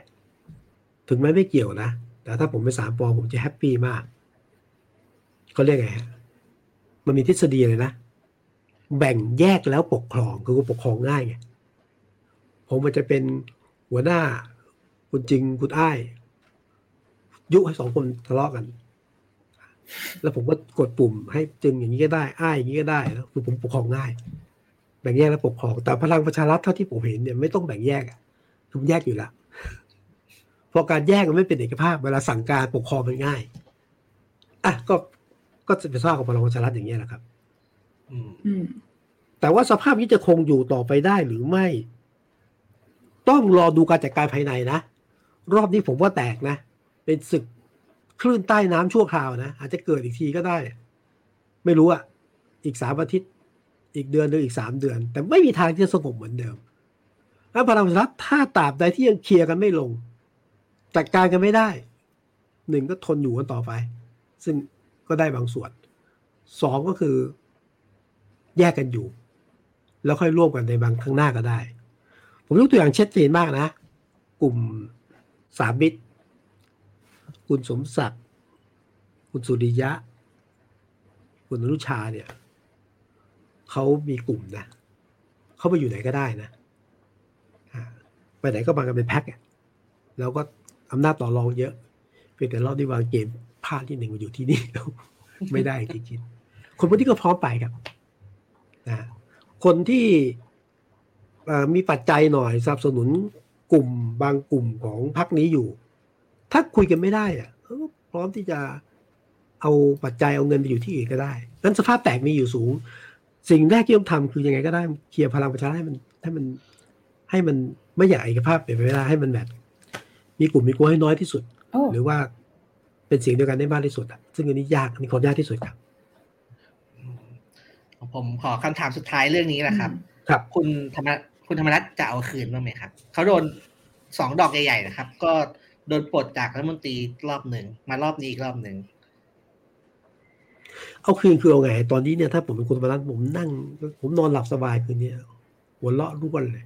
ถึงแม้ไม่เกี่ยวนะ แต่ถ้าผมไปสามปอผมจะแฮปปี้มากเขาเรียกไงมันมีทฤษฎีเลยนะ แบ่งแยกแล้วปกครองคือปกครองง่ายไงผมมันจะเป็นหัวหน้า คุณจริงคุณอ้าย ยุให้สองคนทะเลาะกัน แล้วผมก็กดปุ่มให้จึงอย่างนี้ก็ได้ อ้ายอย่างนี้ก็ได้แล้วคือผมปกครองง่าย แบ่งแยกแล้วปกครอง แต่พลังประชารัฐเท่าที่ผมเห็นเนี่ยไม่ต้องแบ่งแยกอะผมแยกอยู่แล้วพอการแยกมันไม่เป็นเอกภาพ เวลาสั่งการปกครองมันง่ายอะก็ก็จะเป็นสภาพของพลังประชารัฐอย่างนี้แหละครับ อืมแต่ว่าสภาพนี้จะคงอยู่ต่อไปได้หรือไม่ ต้องรอดูการจัดการภายในนะ รอบนี้ผมว่าแตกนะ เป็นศึกคลื่นใต้น้ำชั่วคราวนะ อาจจะเกิดอีกทีก็ได้ ไม่รู้อะอีกสามอาทิตย์ อีกเดือนหรืออีกสามเดือน แต่ไม่มีทางที่จะสงบเหมือนเดิมแล้วพลังประชารัฐถ้าตราบใดที่ยังเคลียร์กันไม่ลงจัดการกันไม่ได้หนึ่งก็ทนอยู่กันต่อไป ซึ่งก็ได้บางส่วนสองก็คือแยกกันอยู่ แล้วค่อยร่วมกันในบางข้างหน้าก็ได้ ผมยกตัวอย่างชัดเจนมากนะ กลุ่มสามมิตร คุณสมศักดิ์ คุณสุริยะ คุณอนุชาเนี่ย เขามีกลุ่มนะเขาไปอยู่ไหนก็ได้นะไปไหนก็มากันเป็นแพ็คแล้วก็อำนาจต่อรองเยอะเพียงแต่รอบที่วางเกมพลาดที่หนึ่งมาอยู่ที่นี่ ไม่ได้จริงๆคนพวกนี้ก็พร้อมไปครับนะคนที่มีปัจจัยหน่อยสนับสนุนกลุ่มบางกลุ่มของพรรคนี้อยู่ ถ้าคุยกันไม่ได้อะพร้อมที่จะเอาปัจจัยเอาเงินไปอยู่ที่อื่นก็ได้นั้นสภาพแตกมีอยู่สูง สิ่งแรกที่ต้องทำคือยังไงก็ได้เคลียร์พลังประชาให้มันให้มันให้มันไม่อยากเอกภาพเป็นไปไม่ได้ให้มันแบบ มีกลุ่มมีกลุ่มให้น้อยที่สุด หรือว่าเป็นเสียงเดียวกันได้มากที่สุดอะซึ่งอันนี้ยากอันนี้คนยากที่สุดครับ ผมขอคำถามสุดท้ายเรื่องนี้แหละครับ ครับ คุณธรรมคุณธรรมรัฐจะเอาคืนบ้างไหมครับเขาโดนสองดอกใหญ่ๆนะครับ ก็โดนปลดจากรัฐมนตรีรอบหนึ่งมารอบนี้อีกรอบหนึ่ง เอาคืนคือเอาไง ตอนนี้เนี่ยถ้าผมเป็นคุณธรรมรัฐผมนั่ง ผมนอนหลับสบายคืนนี้หัวเราะร่วนเลย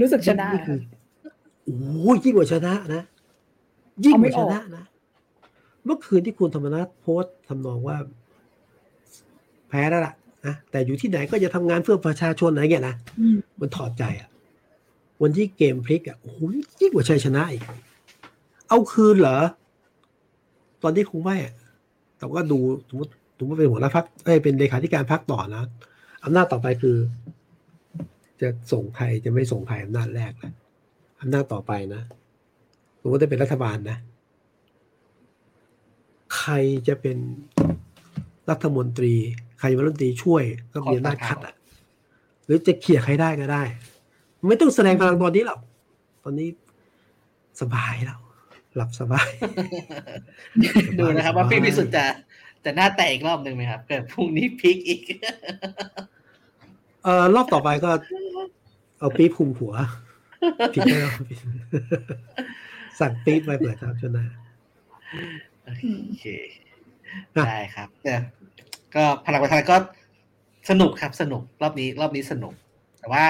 รู้สึกชนะคือโอ้ยยิ่งกว่าชนะนะยิ่งกว่าชนะนะเมื่อคืนที่คุณธรรมนัฐโพสต์ทำนองว่า แพ้แล้วล่ะนะแต่อยู่ที่ไหนก็จะทำงานเพื่อประชาชนอะไรเงี้ยนะมันถอดใจอะ วันที่เกมพลิกอะโอ้ยยิ่งกว่าชัยชนะอีกเอาคืนเหรอ ตอนนี้คงไม่ แต่ว่าดูสมมติสมมติเป็นหัวหน้าพักเป็นเลขาธิการพักต่อนะอำนาจต่อไปคือ จะส่งใครจะไม่ส่งใครอำนาจแรกนะอำนาจต่อไปนะสมมติได้เป็นรัฐบาลนะ ใครจะเป็นรัฐมนตรี ใครมารัฐมนตรีช่วยก็มีอำนาจคัดอะ หรือจะเขี่ยใครได้ก็ได้ ไม่ต้องแสดงพลังตอนนี้หรอกตอนนี้สบายแล้ว หลับสบาย ดูนะครับ ว่าพี่พิสุทธิ์จะจะหน้าแตกอีกรอบหนึ่งไหมครับ เกิดพรุ่งนี้พลิกอีก เออรอบต่อไปก็ เอาปี๊บคุมหัวผิดแล้วสั่งปี๊บไปเปิดครับชนะโอเคได้ครับเนี่ยก็พลังประชาก็สนุกครับสนุกรอบนี้ รอบนี้สนุก แต่ว่า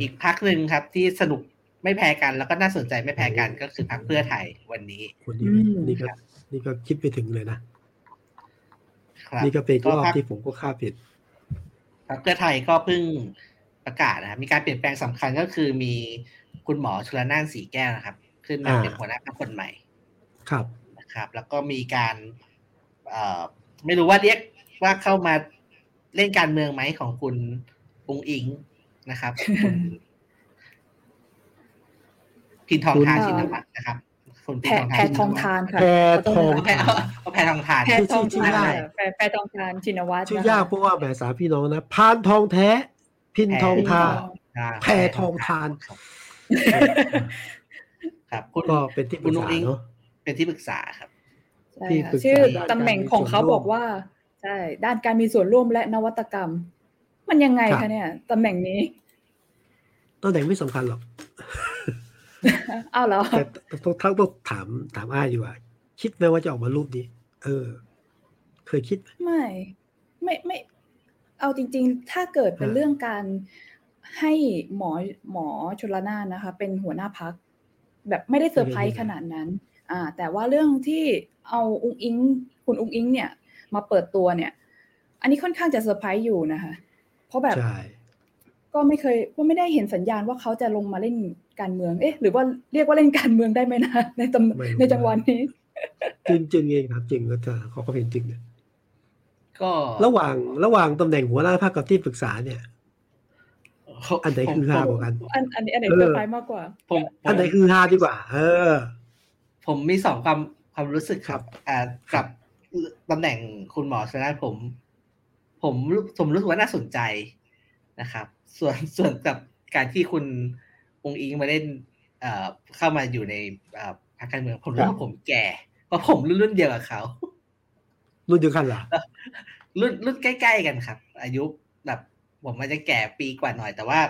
อีกพักหนึ่งครับที่สนุก ไม่แพ้กัน แล้วก็น่าสนใจไม่แพ้กันก็คือพักเพื่อไทยวันนี้คนนี้นี่ก็นี่ก็คิดไปถึงเลยนะนี่ก็เป็นรอบที่ผมก็คาดผิดพักเพื่อไทยก็เพิ่งประกาศนะครับมีการเปลี่ยนแปลงสำคัญก็คือมีคุณหมอชลนานสีแก้วนะครับ ขึ้นมาเป็นหัวหน้าพรรคคนใหม่ ครับนะครับ แล้วก็มีการเอ่อไม่รู้ว่าเรียกว่าเข้ามาเล่นการเมืองไหมของคุณองอิงนะครับ พินทองทานชินวัตรนะครับคุณแพแพทองทานค่ะแพทองแพแพทองทานแพทองทานแพแพทองทานชินวัตรชื่อยากเพราะว่าแม่สาพี่น้องนะพานทองแท้ พินทองทานแพทองทาน ครับคุณก็เป็นที่ปรึกษาเนาะเป็นที่ปรึกษาครับใช่ค่ะชื่อตำแหน่งของเขาบอกว่าใช่ด้านการมีส่วนร่วมและนวัตกรรม มันยังไงคะเนี่ยตำแหน่งนี้ตำแหน่งไม่สำคัญหรอก อ้าวเหรอแต่ต้องทั้งต้องถามถามอ้ายดีกว่าคิดไหมว่าจะออกมารูปนี้ เออ เคยคิดไม่ ไม่ไม่ เอาจริง ๆ ถ้าเกิดเป็นเรื่องการให้หมอหมอชลน่านนะคะ เป็นหัวหน้าพรรค แบบไม่ได้เซอร์ไพรส์ขนาดนั้น อ่า แต่ว่าเรื่องที่เอาอุ๊งอิ๊ง คุณอุ๊งอิ๊ง เนี่ย มาเปิดตัวเนี่ย อันนี้ค่อนข้างจะเซอร์ไพรส์อยู่นะคะ เพราะแบบก็ไม่เคยก็ไม่ได้เห็นสัญญาณว่าเขาจะลงมาเล่น การเมือง เอ๊ะ หรือว่าเรียกว่าเล่นการเมืองได้ไหมนะในตำในจังหวัดนี้ จริงจริงเองครับจริงก็จะเขาก็เป็นจริงเนี่ยก็ระหว่างระหว่างตำแหน่งหัวหน้าภาคกับที่ปรึกษาเนี่ยอันไหนคือฮากว่ากันอันอันนี้อันไหนเซอร์ไพรส์มากกว่า ผมอันไหนคือฮาดีกว่า เออ ผมมีสองความความรู้สึกครับ อ่ากับตำแหน่งคุณหมอชนะผม ผมผมรู้สึกว่าน่าสนใจนะครับ ส่วนส่วนกับการที่คุณ องอิงมาเล่นเอ่อเข้ามาอยู่ในพรรคการเมืองผมรู้ว่าผมแก่เพราะผมรุ่นรุ่นเดียวกับเขา รุ่นเดียวกันเหรอรุ่นรุ่นใกล้ๆกันครับ อายุแบบผมมันจะแก่ปีกว่าหน่อย แต่ว่า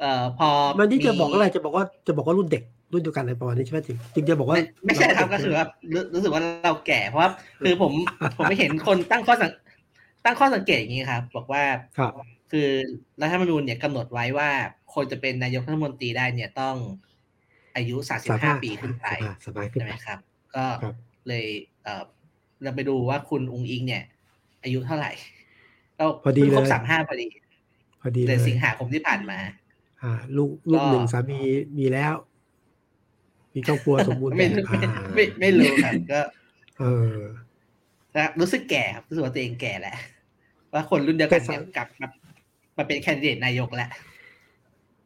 เอ่อพอมันที่จะบอกอะไรจะบอกว่าจะบอกว่ารุ่นเด็กรุ่นเดียวกันอะไรประมาณนี้ใช่ไหมจริงจริงจะบอกว่าไม่ใช่ครับก็คือว่ารู้สึกว่าเราแก่เพราะว่าคือผมผมไม่เห็นคนตั้งข้อสังตั้งข้อสังเกตอย่างนี้ครับ บอกว่า คือรัฐธรรมนูญเนี่ยกำหนดไว้ว่า คนจะเป็นนายกรัฐมนตรีได้เนี่ยต้องอายุสามสิบห้าปีขึ้นไปใช่ไหมครับ ก็เลยเออเราไปดูว่าคุณองอิงเนี่ย อายุเท่าไหร่ ก็พอดีเลยครบสามห้าพอดี พอดีเลยสิงหาคมที่ผ่านมา อ่า ลูกลูกหนึ่งสามีมีแล้ว มีครอบครัวสมบูรณ์ไม่ไม่ไม่รู้ครับก็ เออรู้สึกแก่ครับรู้สึกว่าตัวเองแก่แหละว่าคนรุ่นเดียวกันเนี่ยกลับมา มาเป็นแคนดิเดตนายกแล้ว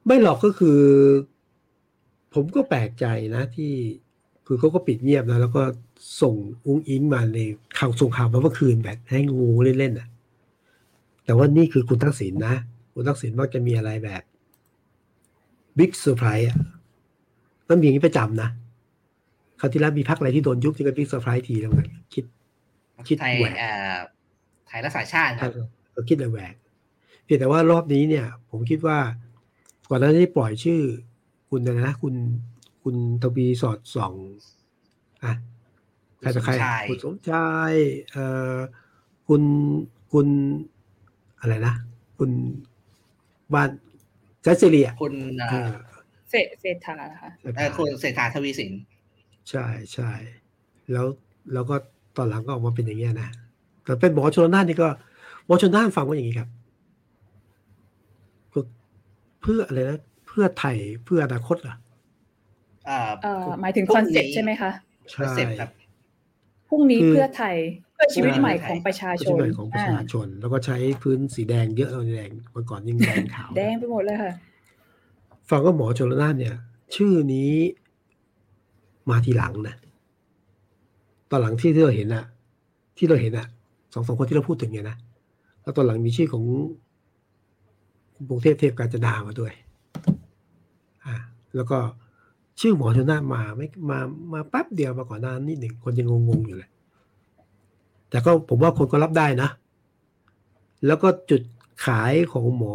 ไม่หรอกก็คือ ผมก็แปลกใจนะที่คือเขาก็ปิดเงียบนะ แล้วก็ส่งอุ้งอิงมาในข่าวส่งข่าวมาเมื่อคืนแบบให้งูเล่นๆอะ แต่ว่านี่คือคุณทักษิณนะคุณทักษิณมักจะมีอะไรแบบ big surprise อะต้องมีอย่างนี้ประจำนะคราวที่แล้วมีพรรคอะไรที่โดนยุบที่ก็ big surprise ทีแล้วไงคิด คิดแหวกไทยรักษาชาติครับคิดแหวกเพียงแต่ว่ารอบนี้เนี่ย ผมคิดว่า ก่อนหน้านี้ปล่อยชื่อ คุณนะคุณคุณทวีสอดส่องอะใครต่อใครคุณสมชายเอ่อคุณคุณอะไรนะ คุณบ้านเซซิเลียคุณเศเศรษฐาค่ะคุณเศรษฐาทวีสินใช่ใช่แล้วแล้วก็ตอนหลังก็ออกมาเป็นอย่างเงี้ยนะแต่เป็นหมอชนน่านนี่ก็หมอชนน่านฟังว่าอย่างนี้ครับ เพื่ออะไรนะเพื่อไทยเพื่ออนาคตเหรออ่าหมายถึงคอนเซ็ปต์ใช่ไหมคะใช่ครับพรุ่งนี้เพื่อไทยเพื่อชีวิตใหม่ของประชาชนของประชาชน แล้วก็ใช้พื้นสีแดงเยอะเราแดงเมื่อก่อนยังแดงขาวแดงไปหมดเลยค่ะฟังก็หมอชลน่านเนี่ย ชื่อนี้มาทีหลังนะตอนหลังที่ที่เราเห็นอะที่เราเห็นอะสองสองคนที่เราพูดถึงเนี่ยนะแล้วตอนหลังมีชื่อของ กรุงเทพเทพกาญจนามาด้วยอ่าแล้วก็ชื่อหมอชนน่านมาไม่มามาแป๊บเดียวมาก่อนหน้านิดหนึ่งคนยังงงๆอยู่เลย แต่ก็ผมว่าคนก็รับได้นะ แล้วก็จุดขายของหมอ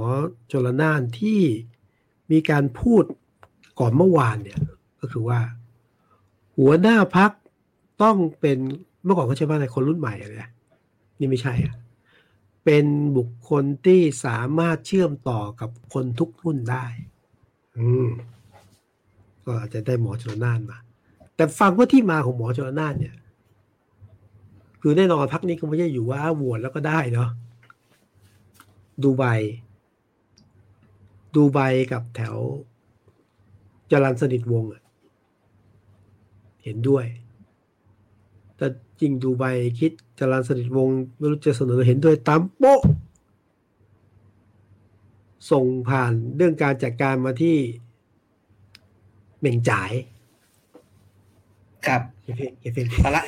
ชลนานที่มีการพูดก่อนเมื่อวานเนี่ย ก็คือว่า หัวหน้าพักต้องเป็นเมื่อก่อนเขาใช้ว่าอะไรคนรุ่นใหม่อะไรนี่ไม่ใช่อะ เป็นบุคคลที่สามารถเชื่อมต่อกับคนทุกรุ่นได้ อืม ก็อาจจะได้หมอชลนานมา แต่ฟังว่าที่มาของหมอชลนานเนี่ย คือแน่นอนพักนี้ก็ไม่ใช่อยู่ว่าโหวตแล้วก็ได้เนาะ ดูไบ ดูไบกับแถวจรันสนิทวงเห็นด้วย แต่จริงดูไบคิดจรันสนิทวงไม่รู้จะเสนอเห็นด้วยตามโป๊ะส่งผ่านเรื่องการจัดการมาที่เหม่งจ่าย ครับเอฟเอฟเอตละ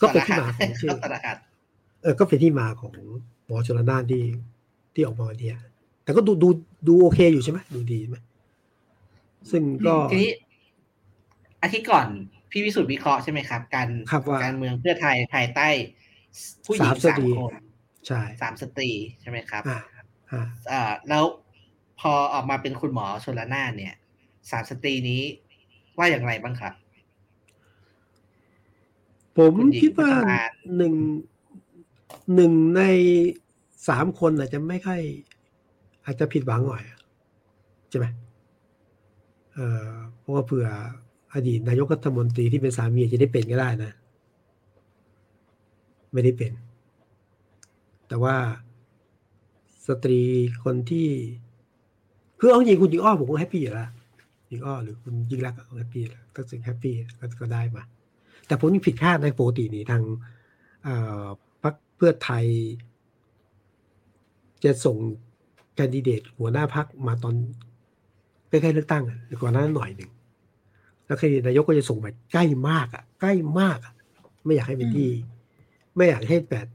ก็เป็นที่มาของชื่อเออก็เป็นที่มาของหมอชลนานที่ที่ออกมาวันนี้แต่ก็ดูดูดูโอเคอยู่ใช่ไหมดูดีไหมซึ่งก็ทีนี้อาทิตย์ก่อน พี่วิสุทธ์วิเคราะห์ใช่ไหมครับ การการเมืองเพื่อไทยภายใต้ ผู้หญิงสามคนใช่สามสตรีใช่ไหมครับอ่าอ่าแล้วพอออกมาเป็นคุณหมอชนละนานเนี่ยสามสตรีนี้ว่าอย่างไรบ้างครับ ผมคิดว่าหนึ่งหนึ่งในสามคนอาจจะไม่ค่อยอาจจะผิดหวังหน่อยใช่ไหมเอ่อเพราะว่าเผื่อ อดีตนายกรัฐมนตรีที่เป็นสามีจะได้เป็นก็ได้นะ ไม่ได้เป็น แต่ว่าสตรีคนที่คือเอาจริงคุณยิงอ้อผมก็แฮปปี้อยู่แล้วยิงอ้อหรือคุณยิงรักก็แฮปปี้แล้วถ้าสึงแฮปปี้ก็ได้มา แต่ผมยังผิดคาดในปกตินี่ทางพรรคเพื่อไทย จะส่งแคนดิเดตหัวหน้าพักมาตอนใกล้ๆเลือกตั้งอะก่อนหน้าหน่อยหนึ่ง แล้วแคนดิเดตนายกก็จะส่งแบบใกล้มากอะ ใกล้มากอะ ไม่อยากให้เป็นที่ ไม่อยากให้แบบ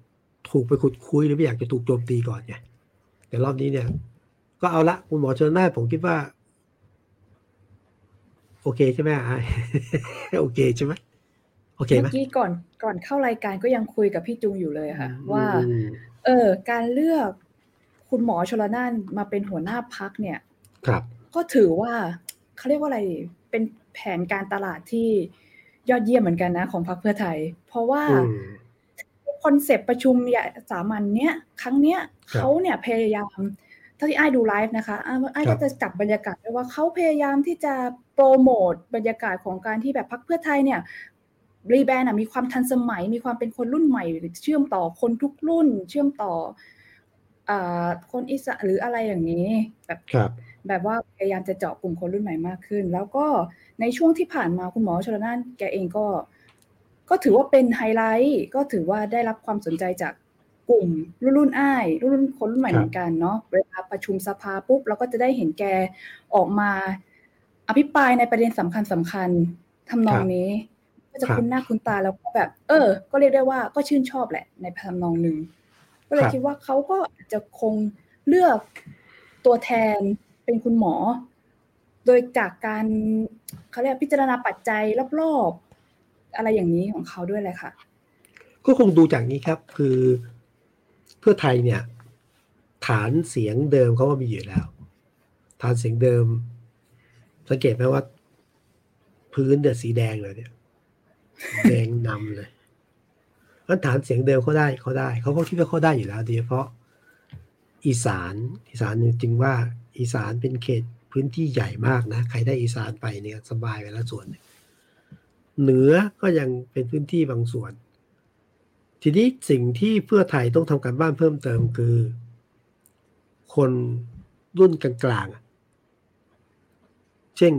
ถูกไปขุดคุยหรือไม่อยากจะถูกโจมตีก่อนไงแต่รอบนี้เนี่ย ก็เอาละคุณหมอเชิญหน้าผมคิดว่า โอเคใช่ไหมอะโอเคใช่ไหมโอเคไหมเมื่อกี้ก่อนก่อนเข้ารายการก็ยังคุยกับพี่จุงอยู่เลยค่ะ ว่า เออ การเลือกคุณหมอชลนานมาเป็นหัวหน้าพักเนี่ย ครับ ก็ถือว่าเขาเรียกว่าอะไรเป็น แผนการตลาดที่ยอดเยี่ยมเหมือนกันนะ ของพรรคเพื่อไทย เพราะว่าคอนเซปต์ประชุมใหญ่สามัญเนี้ยครั้งเนี้ยเขาเนี่ยพยายามถ้าที่ไอ้ดูไลฟ์นะคะไอ้ก็จะจับบรรยากาศได้ว่าเขาพยายามที่จะโปรโมทบรรยากาศของการที่แบบพรรคเพื่อไทยเนี่ยรีแบรนด์มีความทันสมัย มีความเป็นคนรุ่นใหม่เชื่อมต่อคนทุกรุ่น เชื่อมต่อคนอิสระหรืออะไรอย่างนี้แบบ แบบว่าพยายามจะเจาะกลุ่มคนรุ่นใหม่มากขึ้น แล้วก็ในช่วงที่ผ่านมาคุณหมอชลนานแกเองก็ ก็ถือว่าเป็นไฮไลท์ก็ถือว่าได้รับความสนใจจากกลุ่มรุ่นรุ่นอ้ายรุ่นรุ่นคนรุ่นใหม่เหมือนกันเนาะเวลาประชุมสภาปุ๊บเราก็จะได้เห็นแกออกมาอภิปรายในประเด็นสำคัญสำคัญทำนองนี้ก็จะคุ้นหน้าคุ้นตาแล้วก็แบบ เออ ก็เรียกได้ว่าก็ชื่นชอบแหละ ในทำนองหนึ่งก็เลยคิดว่าเขาก็จะคงเลือกตัวแทน เป็นคุณหมอ โดยจากการเขาเรียกพิจารณาปัจจัยรอบๆ อะไรอย่างนี้ของเขาด้วยเลยค่ะ ก็คงดูจากนี้ครับคือเพื่อไทยเนี่ย ฐานเสียงเดิมเขาว่ามีอยู่แล้ว ฐานเสียงเดิม สังเกตไหมว่า พื้นเดือดสีแดงเลยเนี่ยแดงนำเลยมันฐานเสียงเดิมเขาได้เขาได้ เขาก็คิดว่าเขาได้อยู่แล้วโดยเฉพาะอีสานอีสานจริงว่า อีสานเป็นเขตพื้นที่ใหญ่มากนะ ใครได้อีสานไปเนี่ยสบายไปแล้วส่วนเหนือก็ยังเป็นพื้นที่บางส่วน ทีนี้สิ่งที่เพื่อไทยต้องทำการบ้านเพิ่มเติมคือ คนรุ่นกลางๆ เช่น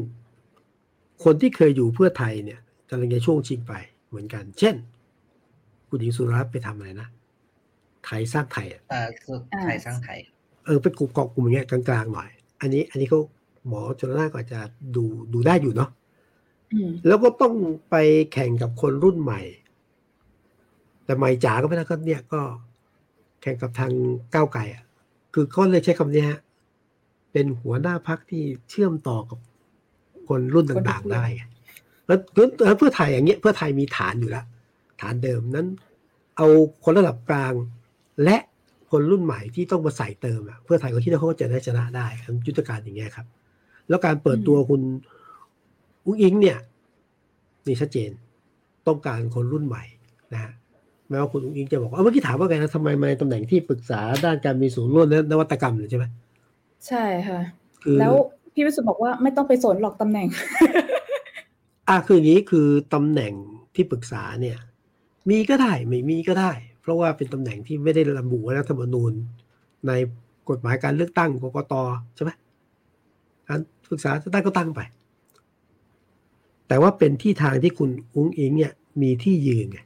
คนที่เคยอยู่เพื่อไทยเนี่ยจะเรียนช่วงชิงไปเหมือนกัน เช่น คุณหญิงสุรัตน์ไปทำอะไรนะไทยสร้างไทยอะไทยสร้างไทย เออเป็นกลุ่มเกาะกลุ่มอย่างเงี้ยกลางๆหน่อย อันนี้ อันนี้เขาหมอจนน่าก็จะดูดูได้อยู่เนาะแล้วก็ต้องไปแข่งกับคนรุ่นใหม่ แต่ใหม่จ๋าก็ไม่ได้ก็เนี่ยก็แข่งกับทางก้าวไก่อะ คือเขาเลยใช้คำนี้ฮะเป็นหัวหน้าพักที่เชื่อมต่อกับคนรุ่นต่างๆได้แล้วเพื่อไทยอย่างเงี้ยเพื่อไทยมีฐานอยู่แล้วฐานเดิมนั้น เอาคนระดับกลาง และ คนรุ่นใหม่ที่ต้องมาใส่เติมอะเพื่อไทยก็คิดว่าเขาจะได้ชนะได้ยุทธการอย่างเงี้ยครับ แล้วการเปิดตัวคุณอุ้งอิงเนี่ยนี่ชัดเจนต้องการคนรุ่นใหม่นะฮะแม้ว่าคุณอุ้งอิงจะบอกเอาเมื่อกี้ถามว่าไงนะทำไมมาในตำแหน่งที่ปรึกษาด้านการมีส่วนร่วมนวัตกรรมเลยใช่ไหมใช่ค่ะ แล้วพี่วิสุบอกว่าไม่ต้องไปสนหรอกตำแหน่ง อะคืออย่างนี้คือตำแหน่งที่ปรึกษาเนี่ย มีก็ได้ไม่มีก็ได้เพ ราะว่าเป็นตำแหน่งที่ไม่ได้ระบุรัฐธรรมนูญ ในกฎหมายการเลือกตั้งกกตใช่ไหมการปรึกษาจะตั้งก็ตั้งไป แต่ว่าเป็นที่ทางที่คุณอุ้งอิงเนี่ยมีที่ยืนไง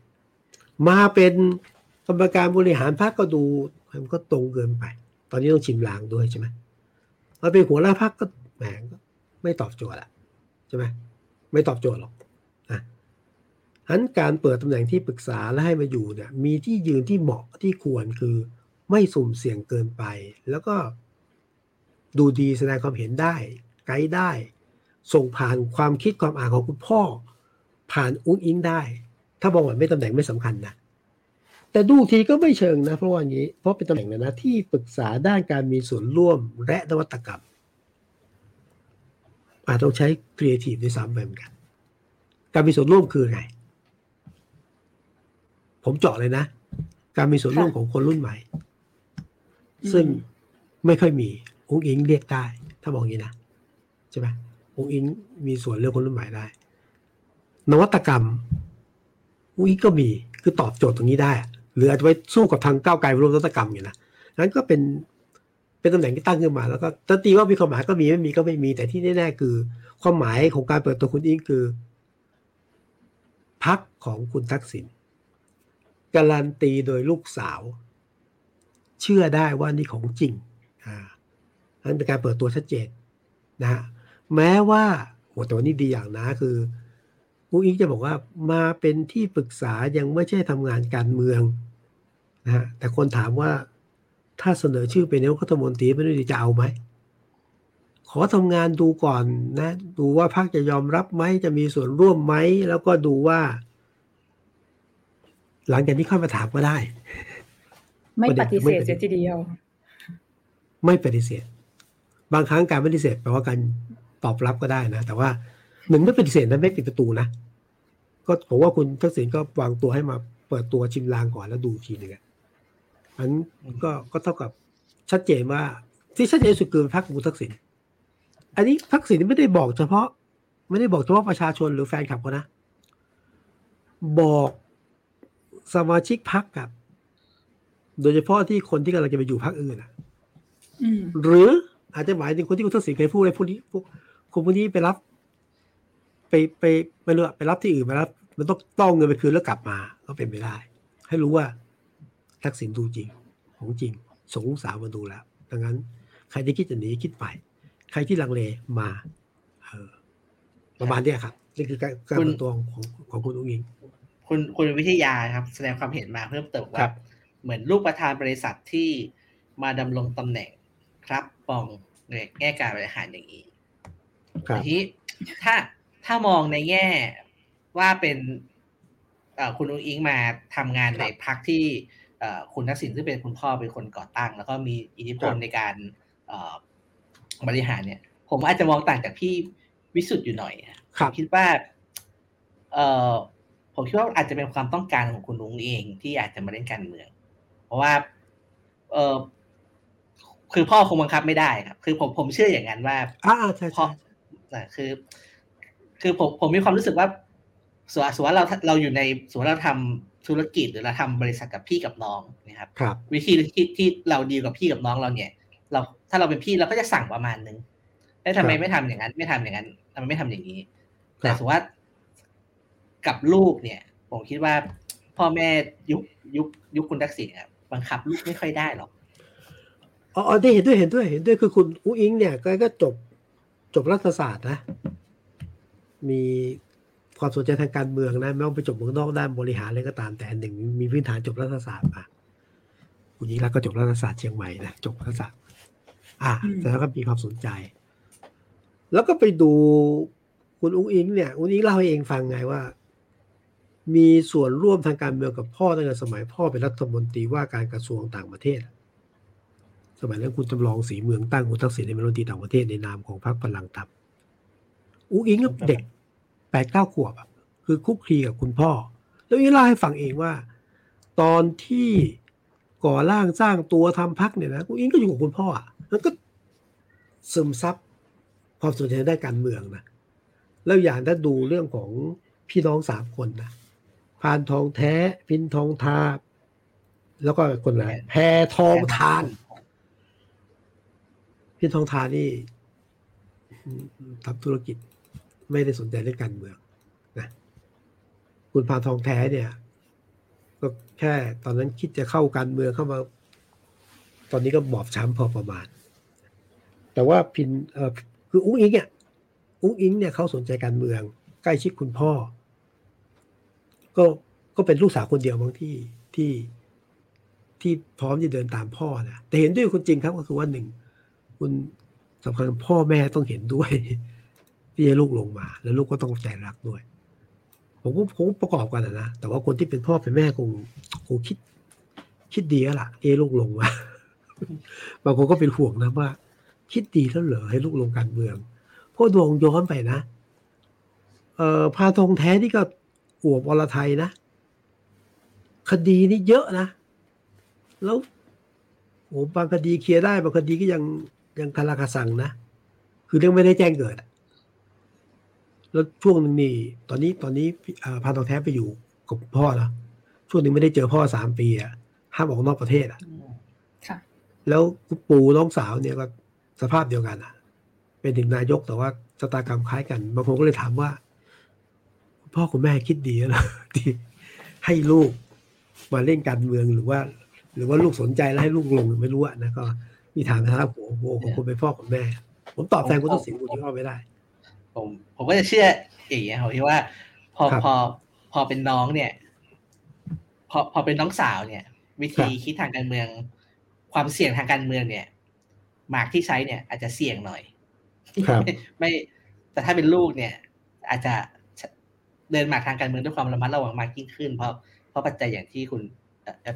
มาเป็นกรรมการบริหารพรรคก็ดูมันก็ตรงเกินไป ตอนนี้ต้องชิมลางด้วยใช่ไหมมาเป็นหัวหน้าพรรคก็แหมไม่ตอบโจทย์อะใช่ไหมไม่ตอบโจทย์หรอก อันการเปิดตำแหน่งที่ปรึกษาและให้มาอยู่เนี่ยมีที่ยืนที่เหมาะที่ควรคือไม่สุ่มเสี่ยงเกินไป แล้วก็ดูดีแสดงความเห็นได้ ไกด์ได้ ส่งผ่านความคิดความอ่านของคุณพ่อ ผ่านอุ้งอิงได้ ถ้ามองว่าไม่ตำแหน่งไม่สำคัญนะแต่ดูทีก็ไม่เชิงนะ เพราะว่าอย่างนี้เพราะเป็นตำแหน่งนะที่ปรึกษาด้านการมีส่วนร่วมและนวัตกรรม อาจต้องใช้ครีเอทีฟด้วยซ้ำไปเหมือนกัน การมีส่วนร่วมคือไง ผมเจาะเลยนะ การมีส่วนร่วมของคนรุ่นใหม่ ซึ่งไม่ค่อยมีองค์อิงเรียกได้ ถ้ามองอย่างนี้นะใช่ไหมองค์อิงมีส่วนเรื่องคนรุ่นใหม่ได้ นวัตกรรมองค์อิงก็มีคือตอบโจทย์ตรงนี้ได้ หรืออาจจะไปสู้กับทางก้าวไกลร่วมนวัตกรรมอยู่นะนั้นก็เป็นเป็นตำแหน่งที่ตั้งขึ้นมา แล้วก็จะตีว่ามีความหมายก็มีไม่มีก็ไม่มี แต่ที่แน่ๆคือ ความหมายของการเปิดตัวคุณอิงคือพักของคุณทักษิณ การันตีโดยลูกสาว เชื่อได้ว่านี่ของจริงอ่านั้นเป็นการเปิดตัวชัดเจนนะฮะแม้ว่าโหแต่วันนี้ดีอย่างนะคือผู้อิงจะบอกว่ามาเป็นที่ปรึกษายังไม่ใช่ทำงานการเมืองนะฮะแต่คนถามว่าถ้าเสนอชื่อเป็นนายกรัฐมนตรีไม่รู้จะเอาไหม ขอทำงานดูก่อนนะ ดูว่าพรรคจะยอมรับไหมจะมีส่วนร่วมไหม แล้วก็ดูว่า หลังจากนี้ค่อยมาถามก็ได้ ไม่ปฏิเสธเสียทีเดียว ไม่ปฏิเสธ บางครั้งการปฏิเสธแปลว่าการตอบรับก็ได้นะ แต่ว่าหนึ่งไม่ปฏิเสธนั้นไม่ปิดประตูนะ ก็ผมว่าคุณทักษิณก็วางตัวให้มาเปิดตัวชิมลางก่อนแล้วดูทีหนึ่งอันก็ก็เท่ากับชัดเจนว่า ที่ชัดเจนสุดคือพรรคคุณทักษิณอันนี้ทักษิณไม่ได้บอกเฉพาะ ไม่ได้บอกเฉพาะประชาชนหรือแฟนคลับเขานะ บอก สมาชิกพรรคกับ โดยเฉพาะที่คนที่กำลังจะไปอยู่พรรคอื่นอะหรืออาจจะหมายถึงคนที่คุณทักษิณเคยพูดอะไรพวกนี้พวกคนพวกนี้ไปรับ ไปไปไม่รู้ไปรับที่อื่นมาแล้วมันต้องต้องเงินไปคืนแล้วกลับมา ก็เป็นไปได้ ให้รู้ว่าทักษิณดูจริง ของจริงสงสารมาดูแล้วดังนั้น ใครที่คิดจะหนีคิดไป ใครที่ลังเลมาเออประมาณนี้ครับ นี่คือการการตัวของของคุณอุ้งอิง คุณคุณวิทยาครับ แสดงความเห็นมาเพิ่มเติมว่า เหมือนลูกประธานบริษัทที่มาดำรงตำแหน่งครับปองในแง่การบริหารอย่างนี้ทีนี้ถ้าถ้ามองในแง่ว่าเป็นคุณอุ้งอิงมาทำงานในพักที่คุณทักษิณซึ่งเป็นคุณพ่อเป็นคนก่อตั้ง แล้วก็มีอิทธิพลในการบริหารเนี่ย ผมอาจจะมองต่างจากพี่วิสุทธ์อยู่หน่อยครับคิดว่าเออ ผมคิดว่าอาจจะเป็นความต้องการของคุณลุงเองที่อาจจะมาเล่นการเมือง เพราะว่า เออคือพ่อคงบังคับไม่ได้ครับ คือผมผมเชื่ออย่างนั้นว่าอ่าใช่พ่อคือ คือผมผมมีความรู้สึกว่าส่วนส่วนเราเราอยู่ในส่วนเราทำธุรกิจหรือเราทำบริษัทกับพี่กับน้องนะครับรบวิธีที่ที่เราดีกับพี่กับน้องเราเนี่ย เราถ้าเราเป็นพี่เราก็จะสั่งประมาณนึงแล้วทำไมไม่ทำอย่างนั้น ไม่ทำอย่างนั้นทำไมไม่ทำอย่างนี้แต่สมมติว่า กับลูกเนี่ย ผมคิดว่า พ่อแม่ยุคยุคยุคคุณทักษิณครับบังคับลูกไม่ค่อยได้หรอกอ๋อได้เห็นด้วยเห็นด้วยเห็นด้วยคือคุณอุ้งอิงเนี่ยก็ก็จบจบรัฐศาสตร์นะ มีความสนใจทางการเมืองนะ ไม่ต้องไปจบเมืองนอกด้านบริหารอะไรก็ตามแต่หนึ่งมีพื้นฐานจบรัฐศาสตร์มาคุณยิ่งรักก็จบรัฐศาสตร์เชียงใหม่นะจบรัฐศาสตร์ อ่าแต่แล้วก็มีความสนใจ แล้วก็ไปดูคุณอุ้งอิงเนี่ยอุ้งอิงเล่าให้เองฟังไงว่า มีส่วนร่วมทางการเมืองกับพ่อตั้งแต่สมัยพ่อเป็นรัฐมนตรีว่าการกระทรวงต่างประเทศ สมัยนั้นคุณจำลองสีเมืองตั้งคุณทักษิณเป็นรัฐมนตรีต่างประเทศในนามของพรรคพลังธรรมอุ้งอิงเด็กแปดเก้าขวบคือคุกคีกับคุณพ่อ แล้วอีเล่าให้ฟังเองว่า ตอนที่ก่อร่างสร้างตัวทำพักเนี่ยนะอุ้งอิงก็อยู่กับคุณพ่ออะแล้วก็ซึมซับความสนใจได้การเมืองนะแล้วอย่างถ้าดูเรื่องของพี่น้องสามคนนะ พานทองแท้พินทองทา แล้วก็คนไหนแพทองทานพินทองทานนี่ทำธุรกิจไม่ได้สนใจเรื่องการเมืองนะคุณพานทองแท้เนี่ย ก็แค่ตอนนั้นคิดจะเข้าการเมืองเข้ามา ตอนนี้ก็บอบช้ำพอประมาณ แต่ว่าพินเออคืออุ้งอิงเนี่ยอุ้งอิงเนี่ยเขาสนใจการเมือง ใกล้ชิดคุณพ่อ ก็ก็เป็นลูกสาวคนเดียวบางที่ที่ที่พร้อมจะเดินตามพ่อนะแต่เห็นด้วยคนจริงครับก็คือว่าหนึ่งคุณสำคัญพ่อแม่ต้องเห็นด้วย ที่ให้ลูกลงมา แล้วลูกก็ต้องใจรักด้วย ผมก็ผมประกอบกันนะแต่ว่าคนที่เป็นพ่อเป็นแม่คงคงคิด คิดดีแล้วล่ะเอลูกลงมาบางคนก็เป็นห่วงนะว่า คิดดีแล้วเหรอให้ลูกลงการเมืองเพราะดวงย้อนไปนะเอ่อพาทองแท้นี่ก็ อวบอรไทยนะ คดีนี่เยอะนะ แล้วโอ้บางคดีเคลียร์ได้บางคดีก็ยังยังคาราคาสังนะ คือเรื่องไม่ได้แจ้งเกิด แล้วช่วงหนึ่งนี่ตอนนี้ตอนนี้พาทองแท้ไปอยู่กับพ่อแล้วช่วงหนึ่งไม่ได้เจอพ่อสามปีอะห้ามออกนอกประเทศอะแล้วปูน้องสาวเนี่ยก็สภาพเดียวกันอะเป็นถึงนายกแต่ว่าชะตากรรมคล้ายกันบางคนก็เลยถามว่า พ่อคุณแม่คิดดีแล้วที่ให้ลูกมาเล่นการเมืองหรือว่า หรือว่าลูกสนใจแล้วให้ลูกลงไม่รู้อะนะก็มีถามนะครับโอ้โหของคุณเป็นพ่อคุณแม่ ผมตอบแทนคุณต้องสิงห์คุณที่ว่าไม่ได้ ผมผมก็จะเชื่ออย่างเงี้ยผมคิดว่า พอพอพอเป็นน้องเนี่ย พอพอเป็นน้องสาวเนี่ย วิธีคิดทางการเมือง ความเสี่ยงทางการเมืองเนี่ยหมากที่ใช้เนี่ยอาจจะเสี่ยงหน่อยไม่แต่ถ้าเป็นลูกเนี่ย อาจจะ เดินมาทางการเมืองด้วยความระมัดระวังมากยิ่งขึ้น เพราะเพราะปัจจัยอย่างที่คุณ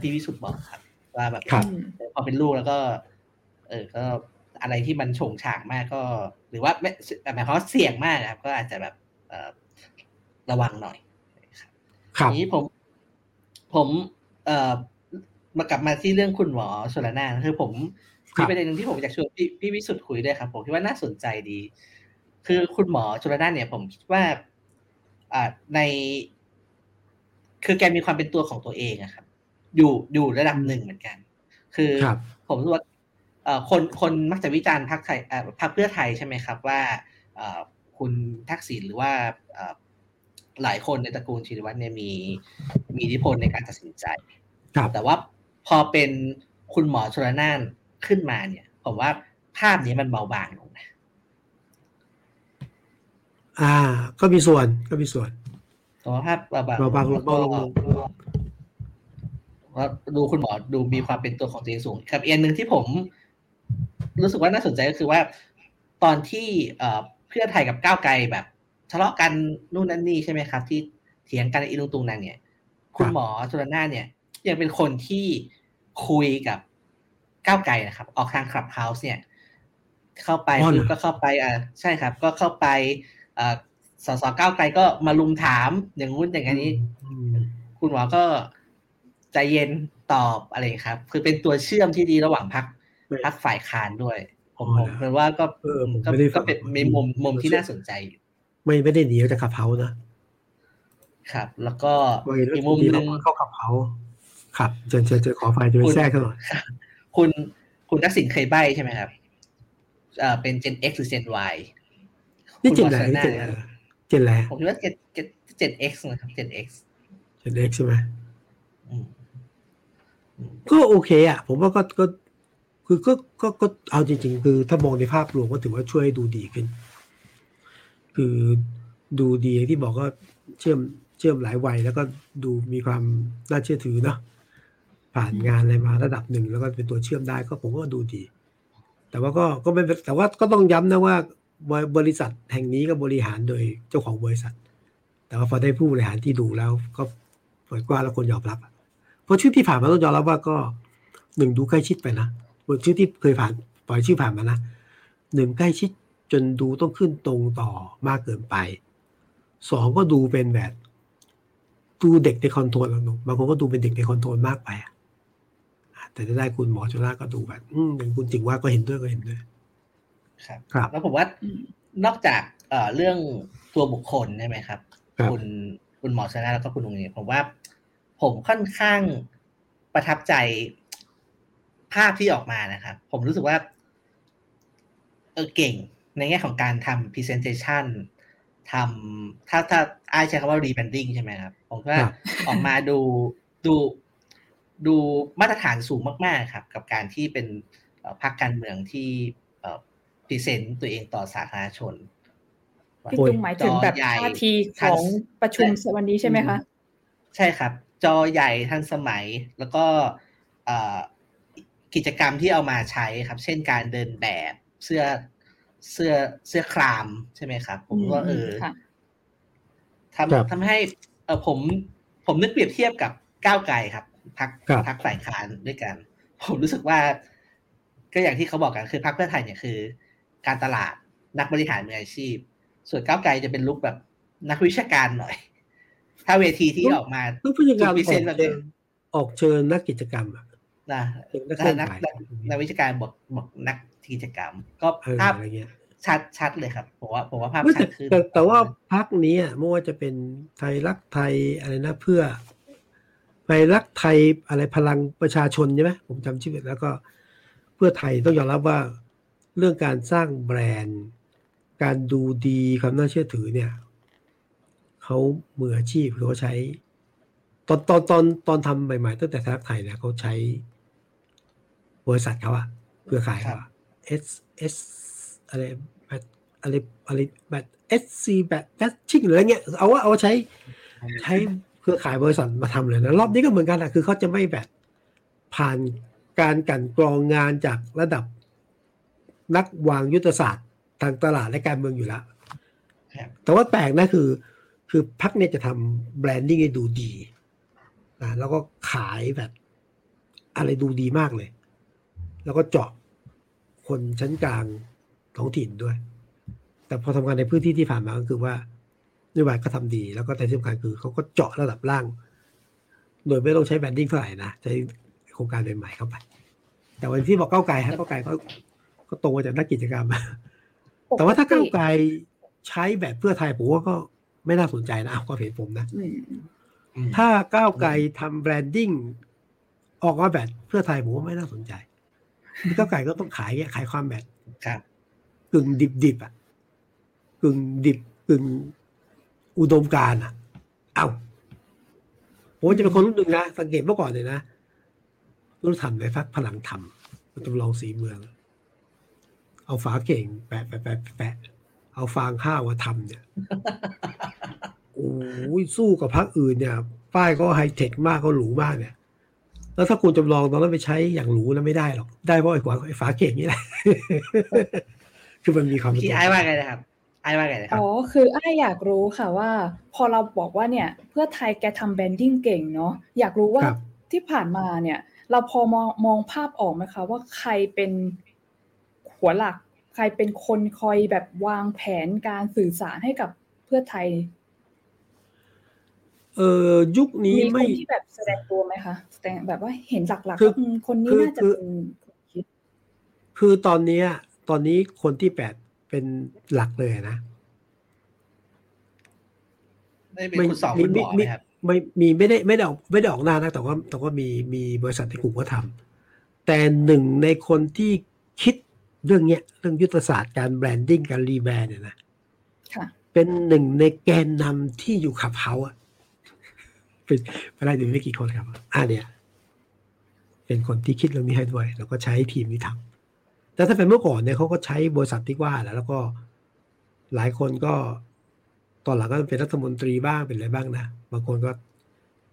พี่วิสุทธ์บอกครับ ว่าแบบพอเป็นลูกแล้วก็ เออก็อะไรที่มันโฉงฉางมากก็ หรือว่าไม่หมายความว่าเสี่ยงมากครับ ก็อาจจะแบบเอระวังหน่อยครับนี้ผม ผมเอ่อมากลับมาที่เรื่องคุณหมอชลนาคือผมมีประเด็นหนึ่งที่ผมอยากชวนพี่พี่วิสุทธ์คุยด้วยครับ ผมคิดว่าน่าสนใจดี คือคุณหมอจุลนานเนี่ย ผมคิดว่าอ่า ใน คือแกมีความเป็นตัวของตัวเองอะครับ อยู่อยู่ระดับหนึ่งเหมือนกัน คือผมรู้ว่าคนคนมักจะวิจารณ์พรรคไทยพรรคเพื่อไทยใช่ไหมครับ ว่าคุณทักษิณหรือว่าหลายคนในตระกูลชินวัตรเนี่ยมีมีอิทธิพลในการตัดสินใจ แต่ว่าพอเป็นคุณหมอชลนานขึ้นมาเนี่ย ผมว่าภาพนี้มันเบาบางลงนะ อ่า ก็มีส่วนก็มีส่วนผมว่าภาพเบาบางเบาบางเบาลงว่าดูคุณหมอดูมีความเป็นตัวของตัวเองสูงครับอีกหนึ่งที่ผม รู้สึกว่าน่าสนใจก็คือว่า ตอนที่เพื่อไทยกับก้าวไกลแบบทะเลาะกันนู่นนั่นนี่ใช่ไหมครับ ที่เถียงกันอีลุงตุงนั่นเนี่ย คุณหมอจุลนาเนี่ย ยังเป็นคนที่คุยกับก้าวไกลนะครับ ออกทางคลับเฮาส์เนี่ย เข้าไปก็เข้าไปอ่าใช่ครับ ก็เข้าไปอ่า สสก้าวไกลก็มาลุมถามอย่างงู้นอย่างนี้ คุณหมอก็ใจเย็นตอบอะไรครับ คือเป็นตัวเชื่อมที่ดีระหว่างพักพักฝ่ายค้านด้วย ผมผมเป็นว่าก็ก็เป็นมีมุมมุมที่น่าสนใจไม่ไม่ได้หนีจากขับเฮานะครับ แล้วก็อีกมุมนึงเข้าขับเฮาครับเชิญเชิญขอไฟจะไปแทรกหน่อยคุณคุณทักษิณเคยใบใช่ไหมครับเอ่อเป็น Gen X หรือ Gen Y นี่เจนไหนเจนเจนอะไรผมคิดว่า Gen Gen X นะครับ Gen X Gen X ใช่ไหมก็โอเคอะ ผมว่าก็ก็คือก็ก็ก็เอาจริง ๆ คือถ้ามองในภาพรวมก็ถือว่าช่วยดูดีขึ้น คือดูดีที่บอกก็เชื่อมเชื่อมหลายวัยแล้วก็ดูมีความน่าเชื่อถือเนาะผ่านงานอะไรมาระดับหนึ่งแล้วก็เป็นตัวเชื่อมได้ก็ผมก็ดูดี แต่ว่าก็ก็ไม่แต่ว่าก็ต้องย้ำนะว่า บริษัทแห่งนี้ก็บริหารโดยเจ้าของบริษัท แต่ว่าพอได้ผู้บริหารที่ดูแล้ว ก็เปิดกว้างแล้วคนยอมรับ เพราะชื่อที่ผ่านมาต้องยอมรับว่าก็หนึ่งดูใกล้ชิดไปนะชื่อที่เคยผ่านปล่อยชื่อผ่านมานะหนึ่งใกล้ชิดจนดูต้องขึ้นตรงต่อมากเกินไปสองก็ดูเป็นแบบ ดูเด็กในคอนโทรลบางคนก็ดูเป็นเด็กในคอนโทรลมากไปแต่ได้คุณหมอชลาก็ดูแบบ อืมอย่างคุณจริงว่าก็เห็นด้วยก็เห็นด้วย ครับครับแล้วผมว่านอกจากเอ่อเรื่องตัวบุคคลใช่ไหมครับ คุณคุณหมอชลาแล้วก็คุณลุงเนี่ยผมว่า ผมค่อนข้างประทับใจภาพที่ออกมานะครับ ผมรู้สึกว่าเออเก่งในแง่ของการทำ presentation ทำถ้าถ้าไอใช้คำว่า rebranding ใช่ไหมครับ ผมว่าออกมาดูดูดูมาตรฐานสูงมาก ๆ ครับ กับการที่เป็นพรรคการเมืองที่ present ตัวเองต่อสาธารณชนพี่ตุ้งหมายถึงแบบท่าทีของประชุมวันนี้ใช่ไหมคะ ใช่ครับ จอใหญ่ทันสมัยแล้วก็กิจกรรมที่เอามาใช้ครับ เช่นการเดินแบบเสื้อเสื้อเสื้อครามใช่ไหมครับ ผมว่าเออทำทำให้เออผมผมนึกเปรียบเทียบกับก้าวไกลครับพักพักฝ่ายค้านด้วยกัน ผมรู้สึกว่า ก็อย่างที่เขาบอกกันคือพักเพื่อไทยเนี่ยคือ การตลาดนักบริหารมืออาชีพ ส่วนก้าวไกลจะเป็นลุกแบบนักวิชาการหน่อย ถ้าเวทีที่ออกมาต้องพิจารณาออกออกเชิญนักกิจกรรมอะนะนักนักวิชาการบอกบอกนักกิจกรรม ก็ภาพชัดชัดเลยครับผมว่าผมว่าภาพชัดขึ้นแต่ว่าพักนี้ไม่ว่าจะเป็นไทยรักไทยอะไรนะเพื่อไปรักไทยอะไรพลังประชาชนใช่ไหมผมจำชื่อแล้วก็เพื่อไทยต้องยอมรับว่า เรื่องการสร้างแบรนด์ การดูดีความน่าเชื่อถือเนี่ยเขามืออาชีพเขาใช้ ตอนตอนตอนตอนทำใหม่ๆตั้งแต่ทักไทยเนี่ยเขาใช้บริษัทเขาอะเครือขายเขาเอสเอสอะไรแบบอะไรอะไรแบบเอสซีแบบแบทชิ่งหรืออะไรเงี้ยเอาว่าเอาใช้ใช้เครือข่ายบริษัทมาทำเลยนะรอบนี้ก็เหมือนกันแหละคือเขาจะไม่แบบผ่านการกันกรองงานจากระดับ นักวางยุทธศาสตร์ ทางตลาดและการเมืองอยู่แล้ว แต่ว่าแปลกนะคือ คือพักเนี่ยจะทำแบรนดิ้งให้ดูดีนะแล้วก็ขายแบบอะไรดูดีมากเลย แล้วก็เจาะคนชั้นกลางท้องถิ่นด้วย แต่พอทำงานในพื้นที่ที่ผ่านมาก็คือว่านโยบายก็ทำดี แล้วก็แต่ที่สำคัญคือเขาก็เจาะระดับล่าง โดยไม่ต้องใช้แบนดิ้งเท่าไหร่นะใช้โครงการใหม่ๆเข้าไป แต่วันที่บอกก้าไกลฮะก้าไกลก็ ก็ตรงมาจากนักกิจกรรม แต่ว่าถ้าก้าไกลใช้แบบเพื่อไทยผมว่าก็ไม่น่าสนใจนะเอาก็เห็นผมนะ ถ้าก้าวไกลทำแบรนดิ้งออกมาแบบเพื่อไทยผมว่าไม่น่าสนใจก้าวไกลก็ต้องขายขายความแบบกึ่งดิบดิบอะกึ่งดิบกึ่งอุดมการอะ เอาผมจะเป็นคนรุ่นหนึ่งนะ สังเกตเมื่อก่อนเลยนะรุ่นทำในฟักพลังธรรมจำลองสีเมือง เอาฝาเข่ง แปะแปะแปะแปะเอาฟางข้าวมาทำเนี่ยโอ้ยสู้กับพรรคอื่นเนี่ย ป้ายก็ไฮเทคมากก็หรูมากเนี่ย แล้วถ้าคุณจำลองตอนนั้นไปใช้อย่างหรูแล้วไม่ได้หรอก ได้เพราะไอ้ขวาไอ้ฝาเข่งนี่แหละคือมันมีความคิดไอ้ว่าไงนะครับไอ้ว่าไงนะครับอ๋อคือไอ้อยากรู้ค่ะว่า พอเราบอกว่าเนี่ย เพื่อไทยแกทำ branding เก่งเนาะอยากรู้ว่าที่ผ่านมาเนี่ย เราพอมองมองภาพออกไหมคะว่าใครเป็น หัวหลัก ใครเป็นคนคอยแบบวางแผนการสื่อสารให้กับเพื่อไทย เออยุคนี้ไม่มีคนที่แบบแสดงตัวไหมคะแสดงแบบว่าเห็นหลักๆคนนี้น่าจะเป็นคิดคือตอนนี้ตอนนี้คนที่แปดเป็นหลักเลยนะไม่เป็นคุณสองคุณบอกไหมครับไม่มีไม่ได้ไม่ได้ออกไม่ได้ออกหน้านะแต่ว่าแต่ว่ามีมีบริษัทในกลุ่มก็ทำแต่หนึ่งในคนที่คิด เรื่องเนี้ยเรื่องยุทธศาสตร์การ branding การ rebrand เนี่ยนะเป็นหนึ่งในแกนนำที่อยู่ขับเฮาอะเป็นไปได้ดูไม่กี่คนครับอ่าเนี่ย เป็นคนที่คิดเรื่องนี้ให้ด้วย แล้วก็ใช้ทีมนี้ทำแต่ถ้าเป็นเมื่อก่อนเนี่ยเขาก็ใช้บริษัทที่ว่าแหละแล้วก็หลายคนก็ตอนหลังก็เป็นรัฐมนตรีบ้างเป็นอะไรบ้างนะบางคนก็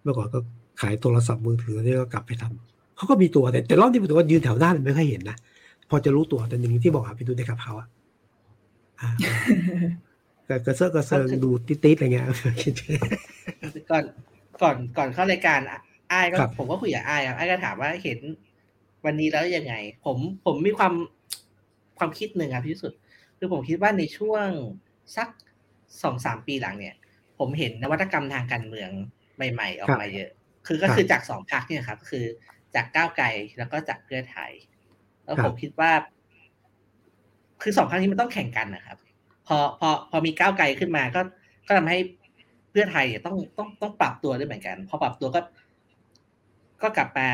เมื่อก่อนก็ขายโทรศัพท์มือถือนี่ก็กลับไปทำเขาก็มีตัวแต่แต่รอบที่ผมถือว่ายืนแถวหน้าไม่ค่อยเห็นนะ พอจะรู้ตัวแต่หนึ่งที่บอกไปดูในกับเขาอะแต่กระเซาะกระเซิงดูติดๆอะไรเงี้ยก่อนก่อนก่อนเข้ารายการอ้ายก็ผมก็คุยกับอ้ายครับอ้ายก็ถามว่าเห็นวันนี้แล้วยังไง ผมผมมีความความคิดหนึ่งครับที่สุด คือผมคิดว่าในช่วงสักสองสามปีหลังเนี่ย ผมเห็นนวัตกรรมทางการเมืองใหม่ ๆ ออกมาเยอะ คือก็คือจากสองพรรคเนี่ยครับ คือจากก้าวไกลแล้วก็จากเพื่อไทย แล้วผมคิดว่า คือสองพรรคนี้มันต้องแข่งกันนะครับ พอพอพอมีก้าวไกลขึ้นมาก็ก็ทำให้เพื่อไทยต้องต้องต้องปรับตัวด้วยเหมือนกัน พอปรับตัวก็ ก็กลับมา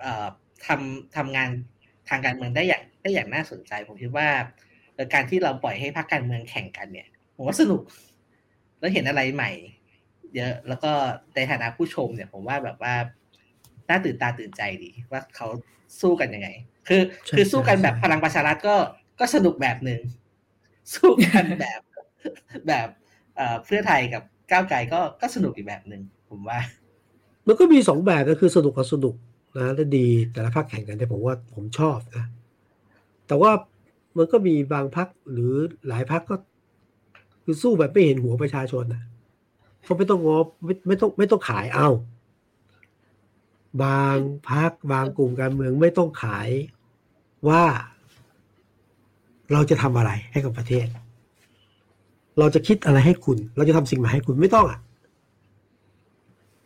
เอ่อทำทำงานทางการเมืองได้อย่างได้อย่างน่าสนใจ ผมคิดว่าการที่เราปล่อยให้พรรคการเมืองแข่งกันเนี่ยผมว่าสนุก แล้วเห็นอะไรใหม่ เยอะแล้วก็ในฐานะผู้ชมเนี่ย ผมว่าแบบว่าน่าตื่นตาตื่นใจดีว่าเขาสู้กันยังไง คือ คือสู้กันแบบพลังประชารัฐก็ก็สนุกแบบหนึ่งสู้กันแบบแบบเพื่อไทยกับก้าวไกลก็ก็สนุกอีกแบบหนึ่งผมว่า มันก็มีสองแบบก็คือสนุกกับสนุกนะและดีแต่ละพักแข่งกันแต่ผมว่าผมชอบนะแต่ว่ามันก็มีบางพักหรือหลายพักก็ คือสู้แบบไม่เห็นหัวประชาชนนะเขาไม่ต้องงบไม่ไม่ต้องไม่ต้องขายเอา บางพักบางกลุ่มการเมืองไม่ต้องขาย ว่าเราจะทำอะไรให้กับประเทศ เราจะคิดอะไรให้คุณ เราจะทำสิ่งใหม่ให้คุณไม่ต้องอะ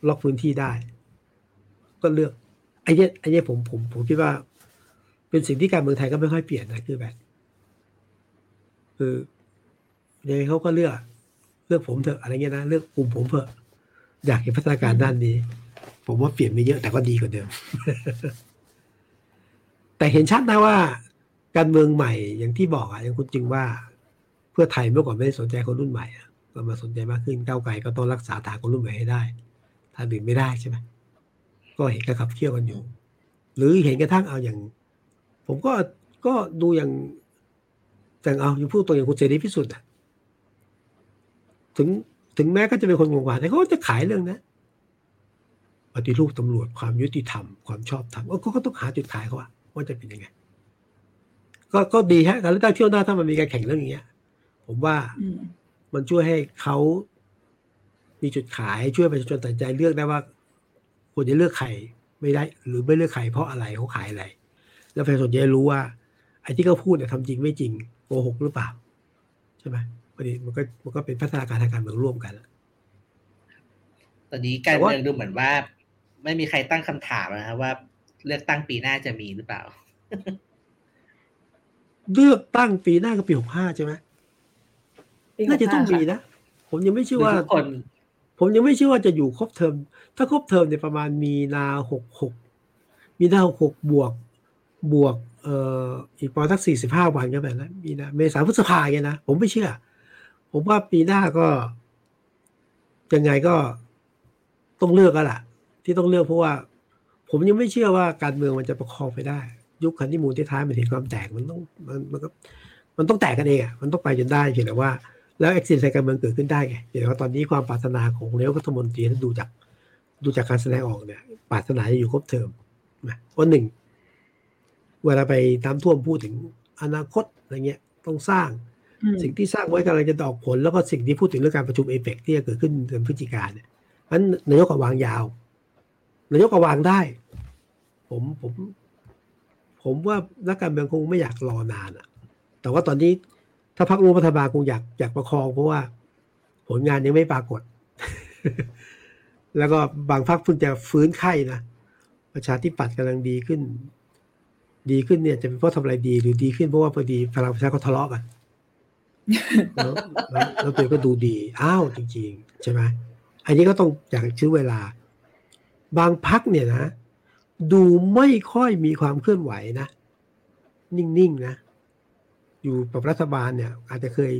ล็อกพื้นที่ได้ ก็เลือกไอ้เนี้ยไอ้เนี้ยผมผมผมคิดว่า เป็นสิ่งที่การเมืองไทยก็ไม่ค่อยเปลี่ยนนะคือแบบ คือยังไงเขาก็เลือก เลือกผมเถอะอะไรเงี้ยนะเลือกกลุ่มผมเถอะอยากเห็นพัฒนาการด้านนี้ ผมว่าเปลี่ยนไปเยอะแต่ก็ดีกว่าเดิม แต่เห็นชัดนะว่า การเมืองใหม่อย่างที่บอกอะอย่างคุณจึงว่า เพื่อไทยเมื่อก่อนไม่ได้สนใจคนรุ่นใหม่ก็มาสนใจมากขึ้นก้าวไกลก็ต้องรักษาฐานคนรุ่นใหม่ให้ได้ถ้าดื่มไม่ได้ใช่ไหมก็เห็นกระขับเคี่ยวกันอยู่ หรือเห็นกระทั่งเอาอย่าง ผมก็ก็ดูอย่างแต่เอาอยู่พูดตัวอย่างคุณเสรีพิสุทธิ์ถึงถึงแม้ก็จะเป็นคนงงวาแต่เขาจะขายเรื่องนะปฏิรูปตำรวจความยุติธรรม ความชอบธรรมก็ก็ต้องหาจุดขายเขาว่า ว่าจะเป็นยังไง ก็ก็ดีฮะการเลือกตั้งเที่ยวหน้าถ้ามันมีการแข่งเรื่องอย่างเงี้ย ผมว่ามันช่วยให้เขามีจุดขายช่วยประชาชนตัดใจเลือกได้ว่าควรจะเลือกใครไม่ได้ หรือไม่เลือกใครเพราะอะไรเขาขายอะไร แล้วประชาชนจะรู้ว่าไอ้ที่เขาพูดเนี่ยทำจริงไม่จริงโกหกหรือเปล่า ใช่ไหมพอดีมันก็มันก็เป็นพัฒนาการทางการเมืองร่วมกันตอนนี้การเมืองดูเหมือนว่า ไม่มีใครตั้งคำถามนะครับว่า เลือกตั้งปีหน้าจะมีหรือเปล่า เลือกตั้งปีหน้าก็ปีหกห้าใช่ไหมน่าจะต้องมีนะ ผมยังไม่เชื่อว่าคนผมยังไม่เชื่อว่าจะอยู่ครบเทอม ถ้าครบเทอมเนี่ยประมาณมีนาหกหกมีนาหกหกบวกบวกเอ่ออีกประมาณสักสี่สิบห้าวันก็แบบนั้นมีนาเมษาพฤษภาเนี่ยนะผมไม่เชื่อ ผมว่าปีหน้าก็ยังไงก็ต้องเลือกกันแหละที่ต้องเลือกเพราะว่า ผมยังไม่เชื่อว่าการเมืองมันจะประคองไปได้ ยุคคันที่มูลที่ท้ายมันถึงความแตกมันต้องมันมันก็มันต้องแตกกันเองอะมันต้องไปจนได้เพียงแต่ว่าแล้วเอ็กซิสในการเมืองเกิดขึ้นได้ไงเดี๋ยวตอนนี้ความปรารถนาของเลี้ยวรัฐมนตรีถ้าดูจากดูจากการแสดงออกเนี่ยปรารถนาจะอยู่ครบเทอมนะว่าหนึ่ง เวลาไปน้ำท่วมพูดถึงอนาคตอะไรเงี้ยต้องสร้างสิ่งที่สร้างไว้กำลังจะดอกผล แล้วก็สิ่งที่พูดถึงเรื่องการประชุมเอเปกที่จะเกิดขึ้นเดือนพฤศจิกาเนี่ยนั้นนายกก็วางยาว นายกก็วางได้ ผมผม ผมว่านักการเมืองคงไม่อยากรอนานอะแต่ว่าตอนนี้ถ้าพักร่วมรัฐบาลคงอยากอยากประคองเพราะว่า ผลงานยังไม่ปรากฏ แล้วก็บางพักเพิ่งจะฟื้นไข้นะประชาธิปัตย์กำลังดีขึ้น ดีขึ้นเนี่ย จะเป็นเพราะทำอะไรดี หรือดีขึ้นเพราะว่าพอดีพลังประชาเขาทะเลาะกันแล้วแล้วตัวก็ดูดี อ้าวจริง ๆ ใช่ไหมอันนี้ก็ต้องอยากชื้อเวลา บางพักเนี่ยนะ ดูไม่ค่อยมีความเคลื่อนไหวนะ นิ่งๆนะ อยู่กับรัฐบาลเนี่ย อาจจะเคย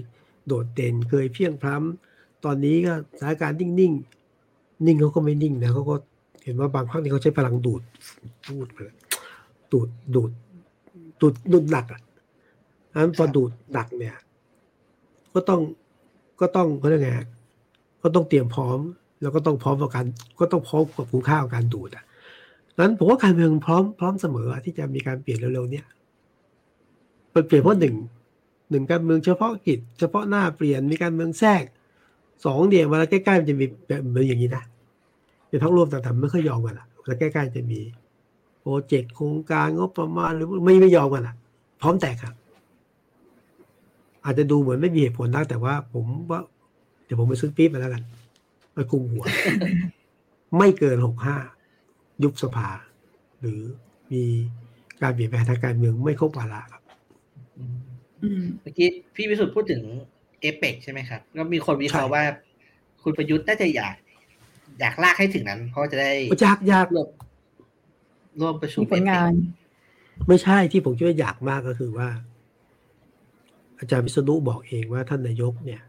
โดดเด่นเคยเพียงพล้ำตอนนี้ก็สถานการณ์นิ่งๆนิ่งเขาก็ไม่นิ่งนะเขาก็เห็นว่าบางพักนี่เขาใช้พลังดูดพูดไปดูดดูดดูดดูดหนักอะนั้นพอดูดหนักเนี่ย ก็ต้องก็ต้องเขาเรียกไงก็ต้องเตรียมพร้อม แล้วก็ต้องพร้อมกับการก็ต้องพร้อมกับคุณค่าของการดูดอะนั้นผมว่าการเมืองพร้อมพร้อมเสมอที่จะมีการเปลี่ยนเร็วๆเนี่ยมันเปลี่ยนเพราะหนึ่งหนึ่งการเมืองเฉพาะกิจ เฉพาะหน้าเปลี่ยนมีการเมืองแทรกสองเดียวเวลาใกล้ๆมันจะมีแบบเหมือนอย่างนี้นะจะทั้งรวมต่างๆไม่ค่อยยอมกันอะเวลาใกล้ๆจะมีโปรเจกต์โครงการงบประมาณหรือไม่ไม่ยอมกันอะพร้อมแตกครับ อาจจะดูเหมือนไม่มีเหตุผลนักแต่ว่าผมว่า เดี๋ยวผมไปซื้อปี๊บมาแล้วกัน ไปคุมหัว ไม่เกินหกห้ายุบสภา หรือมีการเปลี่ยนแปลงทางการเมืองไม่ครบวาระครับเมื่อกี้พี่วิสุทธ์พูดถึงเอเปกใช่ไหมครับ ก็มีคนวิเคราะห์ว่า คุณประยุทธ์น่าจะอยาก อยากลากให้ถึงนั้น เพราะจะได้อยากอยากร่วมร่วมประชุมผลงาน ไม่ใช่ที่ผมคิดว่าอยากมากก็คือว่า อาจารย์วิษณุบอกเองว่าท่านนายกเนี่ย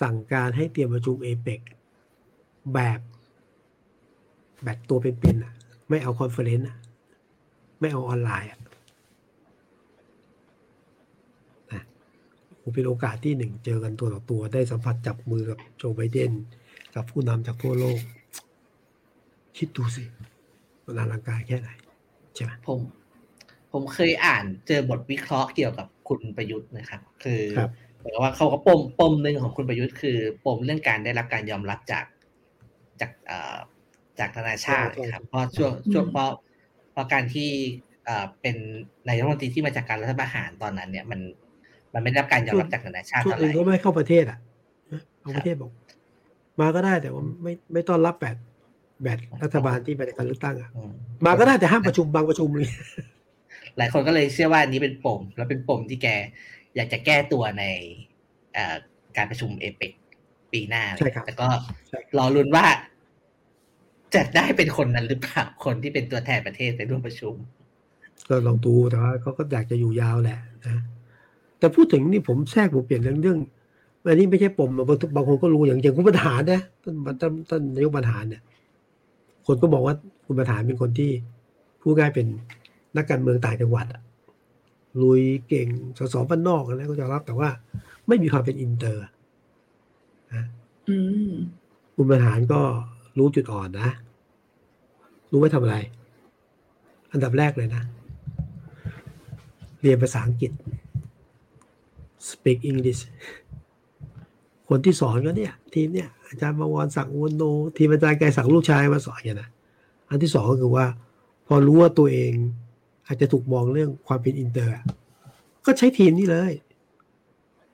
สั่งการให้เตรียมประชุมเอเปกแบบแบบตัวเป็นๆอะ ไม่เอาคอนเฟอเรนซ์อะ ไม่เอาออนไลน์อะเป็นโอกาสที่หนึ่งเจอกันตัวต่อตัวได้สัมผัสจับมือกับโจไบเดน กับผู้นำจากทั่วโลก คิดดูสิมันอลังการแค่ไหนใช่ไหมผม ผมเคยอ่านเจอบทวิเคราะห์เกี่ยวกับคุณประยุทธ์นะครับ คือเหมือนว่าเขาก็ปมปมหนึ่งของคุณประยุทธ์คือปมเรื่องการได้รับการยอมรับจากจากเอ่อจากนานาชาติครับเพราะช่วงช่วงเพราะเพราะการที่เอ่อเป็นนายรัฐมนตรีที่มาจากการรัฐประหารตอนนั้น เนี่ยมัน มันไม่ได้รับการยอมรับจากนานาชาติเท่าไหร่ก็ไม่เข้าประเทศอะเอาประเทศบอก มาก็ได้แต่ว่าไม่ไม่ต้อนรับแบบแบบรัฐบาลที่ไปในการเลือกตั้งอะมาก็ได้แต่ห้ามประชุมบางประชุมเลยหลายคนก็เลยเชื่อว่านี้เป็นปม แล้วเป็นปมที่แก อยากจะแก้ตัวในการประชุมเอเปกปีหน้าแต่ก็รอรุนว่าจะได้เป็นคนนั้นหรือเปล่าคนที่เป็นตัวแทนประเทศในร่วมประชุม ก็ลองดูแต่ว่าเขาก็อยากจะอยู่ยาวแหละนะแต่พูดถึงนี่ผมแทรกผมเปลี่ยนเรื่องเรื่องอันนี้ไม่ใช่ปมบางบางคนก็รู้อย่างอย่างคุณประธานนะท่านท่านท่านนายกประธานเนี่ย คนก็บอกว่าคุณประธานเป็นคนที่ผู้ง่ายเป็นนักการเมืองต่างจังหวัด ลุยเก่งสสบ้านนอกอะไรก็จะรับแต่ว่า ไม่มีความเป็นอินเตอร์นะคุณประธานก็รู้จุดอ่อนนะ รู้ว่าทำอะไร อันดับแรกเลยนะ เรียนภาษาอังกฤษ speak English คนที่สอนก็เนี่ย ทีมเนี่ย อาจารย์บวรศักดิ์ อุวรรณโณ ทีมอาจารย์แกสั่งลูกชายมาสอนอย่างนะอันที่สองก็คือว่า พอรู้ว่าตัวเอง อาจจะถูกมองเรื่องความเป็นอินเตอร์ ก็ใช้ทีมนี้เลย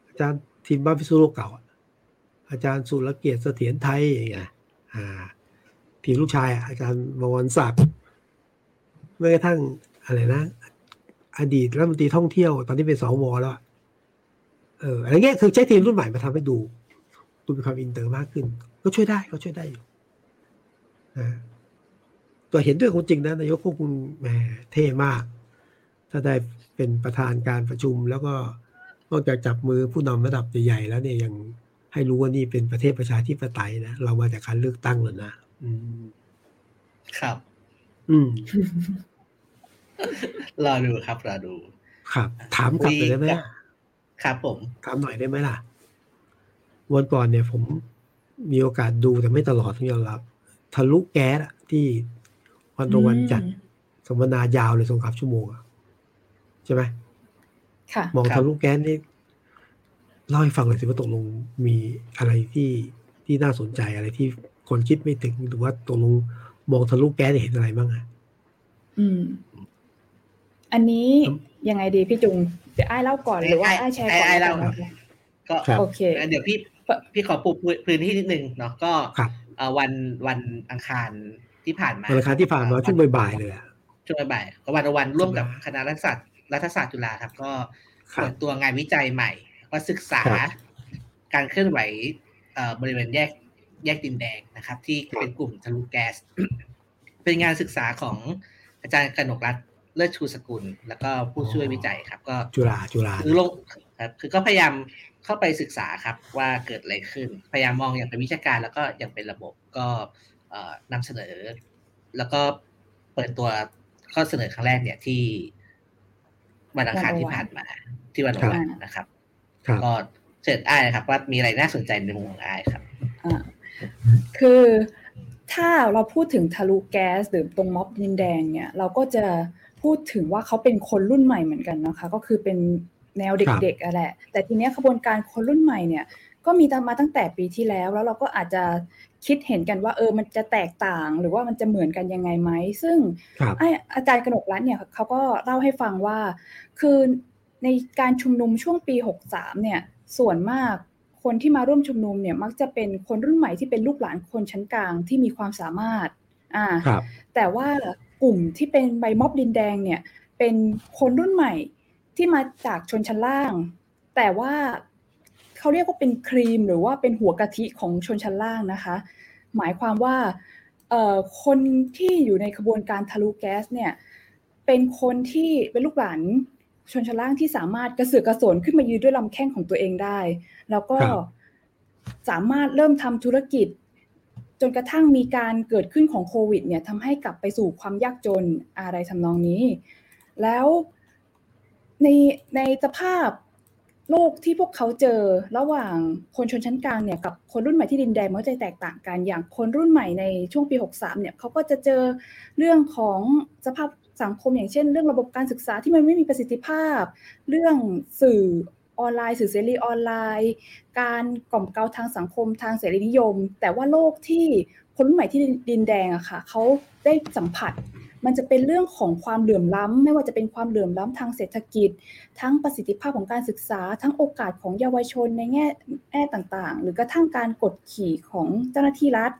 อาจารย์ทีมบ้านพิษณุโลกเก่า อาจารย์สุรเกียรติเสถียรไทยอย่างเงี้ยทีมลูกชาย อาจารย์บวรศักดิ์แม้กระทั่งอะไรนะ อดีตรัฐมนตรีท่องเที่ยว ตอนนี้เป็นสวแล้วเอออะไรเงี้ยคือใช้ทีมรุ่นใหม่มาทำให้ดูดูมีความอินเตอร์มากขึ้น ก็ช่วยได้ก็ช่วยได้อยู่นะ ตัวเห็นด้วยคนจริงนะนายกพวกคุณแหมเท่มาก ถ้าได้เป็นประธานการประชุม แล้วก็นอกจากจับมือผู้นำระดับใหญ่ๆแล้วเนี่ยยังให้รู้ว่านี่เป็นประเทศประชาธิปไตยนะเรามาจากการเลือกตั้งเลยนะอืม ครับ อืมรอดูครับรอดู ครับ ถามกลับไปได้ไหมครับผม ถามหน่อยได้ไหมล่ะ วันก่อนเนี่ยผมมีโอกาสดูแต่ไม่ตลอดทั้งยอมรับ ทะลุแก๊สอะที่ วันตะวันจัดสัมมนายาวเลยสองขับชั่วโมงใช่ไหมค่ะมองทะลุแก๊สนี่เล่าให้ฟังเลยสิว่าตกลงมีอะไรที่ที่น่าสนใจอะไรที่คนคิดไม่ถึงหรือว่าตกลงมองทะลุแก๊สเห็นอะไรบ้างอะอืม อันนี้ยังไงดีพี่จุงเดี๋ยวไอ้เล่าก่อนหรือว่าไอ้แชร์ก่อนไอ้เล่าก็โอเคเดี๋ยวพี่พี่ขอปูพื้นที่นิดนึงเนาะก็วันวันอังคาร ที่ผ่านมาวันอังคารที่ผ่านมาช่วงบ่ายๆเลยช่วงบ่ายก็วันวันร่วมกับคณะรัฐศาสตร์รัฐศาสตร์จุฬาครับ ก็เปิดตัวงานวิจัยใหม่ว่าศึกษาการเคลื่อนไหวบริเวณแยกแยกดินแดงนะครับ ที่เป็นกลุ่มทะลุแก๊สเป็นงานศึกษาของอาจารย์กนกรัฐเลิศชูสกุล แล้วก็ผู้ช่วยวิจัยครับ ก็จุฬาจุฬาคือลงครับคือก็พยายามเข้าไปศึกษาครับว่าเกิดอะไรขึ้น พยายามมองอย่างเป็นวิชาการแล้วก็อย่างเป็นระบบก็ นำเสนอ แล้วก็เปิดตัวข้อเสนอครั้งแรกเนี่ยที่วันอังคารที่ผ่านมา ที่วันวันนะครับก็เชิญอ้ายครับ ว่ามีอะไรน่าสนใจในมุมของอ้ายครับคือถ้าเราพูดถึงทะลุแก๊สหรือตรงม็อบดินแดงเนี่ย เราก็จะพูดถึงว่าเขาเป็นคนรุ่นใหม่เหมือนกันนะคะ ก็คือเป็นแนวเด็กๆอะแหละแต่ทีเนี้ยขบวนการคนรุ่นใหม่เนี่ย ก็มีมาตั้งแต่ปีที่แล้ว แล้วเราก็อาจจะ คิดเห็นกันว่า เออมันจะแตกต่างหรือว่ามันจะเหมือนกันยังไงไหม ซึ่งอาจารย์กนกรัตน์เนี่ยเขาก็เล่าให้ฟังว่า คือในการชุมนุมช่วงปี 63 เนี่ย ส่วนมากคนที่มาร่วมชุมนุมเนี่ยมักจะเป็นคนรุ่นใหม่ที่เป็นลูกหลานคนชั้นกลางที่มีความสามารถอ่าแต่ว่ากลุ่มที่เป็นใบม็อบดินแดงเนี่ยเป็นคนรุ่นใหม่ที่มาจากชนชั้นล่าง แต่ว่า เขาเรียกว่าเป็นครีมหรือว่าเป็นหัวกะทิของชนชั้นล่างนะคะ หมายความว่าคนที่อยู่ในขบวนการทะลุแก๊สเนี่ยเป็นคนที่เป็นลูกหลานชนชั้นล่างที่สามารถกระเสือกกระสนขึ้นมายืนด้วยลำแข้งของตัวเองได้ แล้วก็สามารถเริ่มทำธุรกิจ จนกระทั่งมีการเกิดขึ้นของโควิดเนี่ยทำให้กลับไปสู่ความยากจนอะไรทำนองนี้ แล้วในในสภาพ โลกที่พวกเขาเจอระหว่างคนชนชั้นกลางเนี่ยกับคนรุ่นใหม่ที่ดินแดงมันจะแตกต่างกันอย่างคนรุ่นใหม่ในช่วงปี 63 เนี่ยเขาก็จะเจอเรื่องของสภาพสังคมอย่างเช่น เรื่องระบบการศึกษาที่มันไม่มีประสิทธิภาพ เรื่องสื่อออนไลน์ สื่อเสรีออนไลน์ การกล่อมเกลาทางสังคมทางเสรีนิยม แต่ว่าโลกที่คนรุ่นใหม่ที่ดินแดงอะค่ะเขาได้สัมผัส มันจะเป็นเรื่องของความเหลื่อมล้ำไม่ว่าจะเป็นความเหลื่อมล้ำทางเศรษฐกิจ ทั้งประสิทธิภาพของการศึกษา ทั้งโอกาสของเยาวชนในแง่แง่ต่างๆ หรือกระทั่งการกดขี่ของเจ้าหน้าที่รัฐ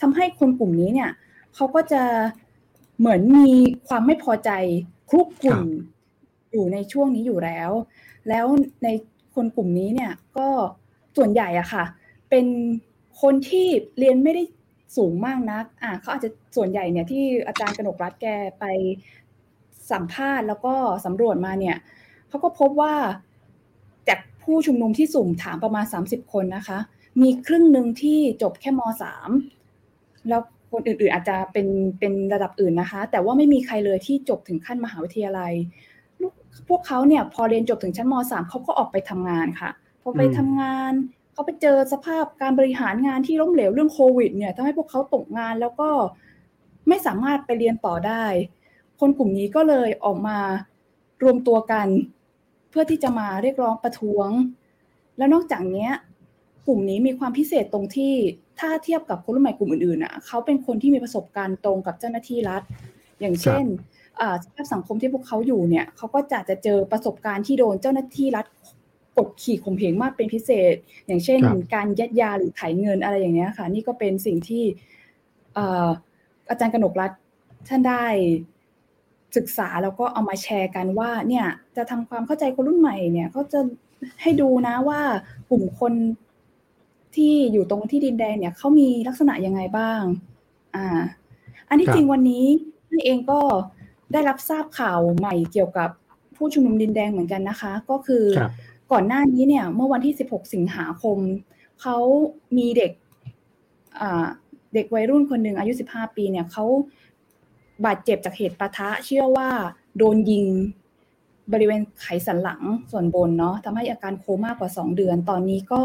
ทำให้คนกลุ่มนี้เนี่ยเขาก็จะเหมือนมีความไม่พอใจคลุกกลุ่นอยู่ในช่วงนี้อยู่แล้ว แล้วในคนกลุ่มนี้เนี่ยก็ส่วนใหญ่อะค่ะ เป็นคนที่เรียนไม่ได้ สูงมากนัก อ่าเขาอาจจะส่วนใหญ่เนี่ยที่อาจารย์กนกรัฐแกไปสัมภาษณ์แล้วก็สำรวจมาเนี่ยเขาก็พบว่าจากผู้ชุมนุมที่สุ่มถามประมาณ 30 คนนะคะ มีครึ่งหนึ่งที่จบแค่ม .3 แล้วคนอื่นๆอาจจะเป็นเป็นระดับอื่นนะคะ แต่ว่าไม่มีใครเลยที่จบถึงขั้นมหาวิทยาลัย พวกเขาเนี่ยพอเรียนจบถึงชั้นม .3 เขาก็ออกไปทำงานค่ะ พอไปทำงาน เขาไปเจอสภาพการบริหารงานที่ล้มเหลวเรื่องโควิด เนี่ยทำให้พวกเขาตกงานแล้วก็ไม่สามารถไปเรียนต่อได้ คนกลุ่มนี้ก็เลยออกมารวมตัวกัน เพื่อที่จะมาเรียกร้องประท้วง แล้วนอกจากนี้กลุ่มนี้มีความพิเศษตรงที่ถ้าเทียบกับคนรุ่นใหม่กลุ่มอื่นๆอะเขาเป็นคนที่มีประสบการณ์ตรงกับเจ้าหน้าที่รัฐ อย่างเช่นสภาพสังคมที่พวกเขาอยู่เนี่ยเขาก็จะจะเจอประสบการณ์ที่โดนเจ้าหน้าที่รัฐ กดขี่ข่มเหงมากเป็นพิเศษ อย่างเช่น การยัดยาหรือไถเงินอะไรอย่างเงี้ยค่ะ นี่ก็เป็นสิ่งที่อาจารย์กนกรัฐท่านได้ศึกษาแล้วก็เอามาแชร์กันว่าเนี่ยจะทำความเข้าใจคนรุ่นใหม่เนี่ยก็จะให้ดูนะว่ากลุ่มคนที่อยู่ตรงที่ดินแดงเนี่ยเขามีลักษณะยังไงบ้าง อ่า อันที่จริงวันนี้นี่เองก็ได้รับทราบข่าวใหม่เกี่ยวกับผู้ชุมนุมดินแดงเหมือนกันนะคะ ก็คือ ก่อนหน้านี้เนี่ย เมื่อวันที่ 16 สิงหาคม เขามีเด็กเด็กวัยรุ่นคนหนึ่งอายุ 15 ปีเนี่ยเขาบาดเจ็บจากเหตุปะทะ เชื่อว่าโดนยิงบริเวณไขสันหลังส่วนบนเนาะทำให้อาการโคม่ากว่า 2 เดือน ตอนนี้ก็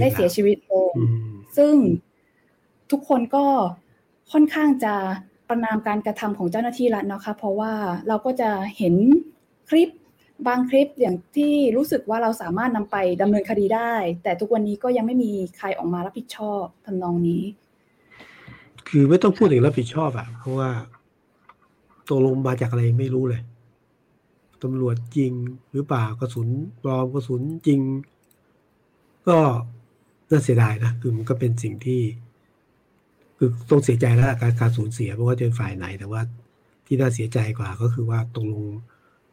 ได้เสียชีวิตลงซึ่งทุกคนก็ค่อนข้างจะประนามการกระทำของเจ้าหน้าที่รัฐนะคะเพราะว่าเราก็จะเห็นคลิป บางคลิปอย่างที่รู้สึกว่าเราสามารถนำไปดำเนินคดีได้ แต่ทุกวันนี้ก็ยังไม่มีใครออกมารับผิดชอบทำนองนี้ คือไม่ต้องพูดถึงรับผิดชอบอะเพราะว่าตกลงมาจากอะไรไม่รู้เลยตำรวจจริงหรือเปล่ากระสุนปลอมกระสุนจริง ก็น่าเสียดายนะคือมันก็เป็นสิ่งที่ คือต้องเสียใจแล้วการการสูญเสียไม่ว่าจะเป็นฝ่ายไหน แต่ว่าที่น่าเสียใจกว่าก็คือว่าตกลง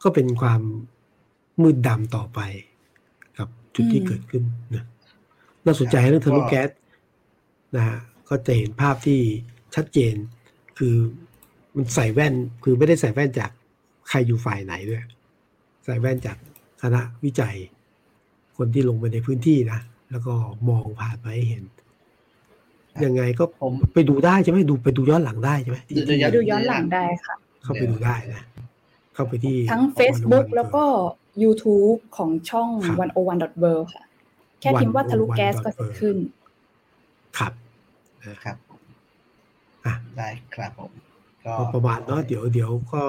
ก็เป็นความ มืดดำต่อไป กับจุดที่เกิดขึ้นนะน่าสนใจเรื่องทะลุแก๊สนะฮะก็จะเห็นภาพที่ชัดเจน คือมันใส่แว่นคือไม่ได้ใส่แว่นจากใครอยู่ฝ่ายไหนด้วย ใส่แว่นจากคณะวิจัย คนที่ลงไปในพื้นที่นะแล้วก็มองผ่านไปให้เห็นยังไงก็ผมไปดูได้ใช่ไหมดูไปดูย้อนหลังได้ใช่ไหมดูย้อนหลังได้ค่ะ เข้าไปดูได้นะ เข้าไปที่ทั้ง Facebook แล้วก็ YouTube ของช่อง one o one w o r l d ค่ะ แค่พิมพ์ว่าทะลุแก๊สก็จะขึ้น ครับครับได้ครับผมก็ประมาณเนาะเดี๋ยวเดี๋ยวก็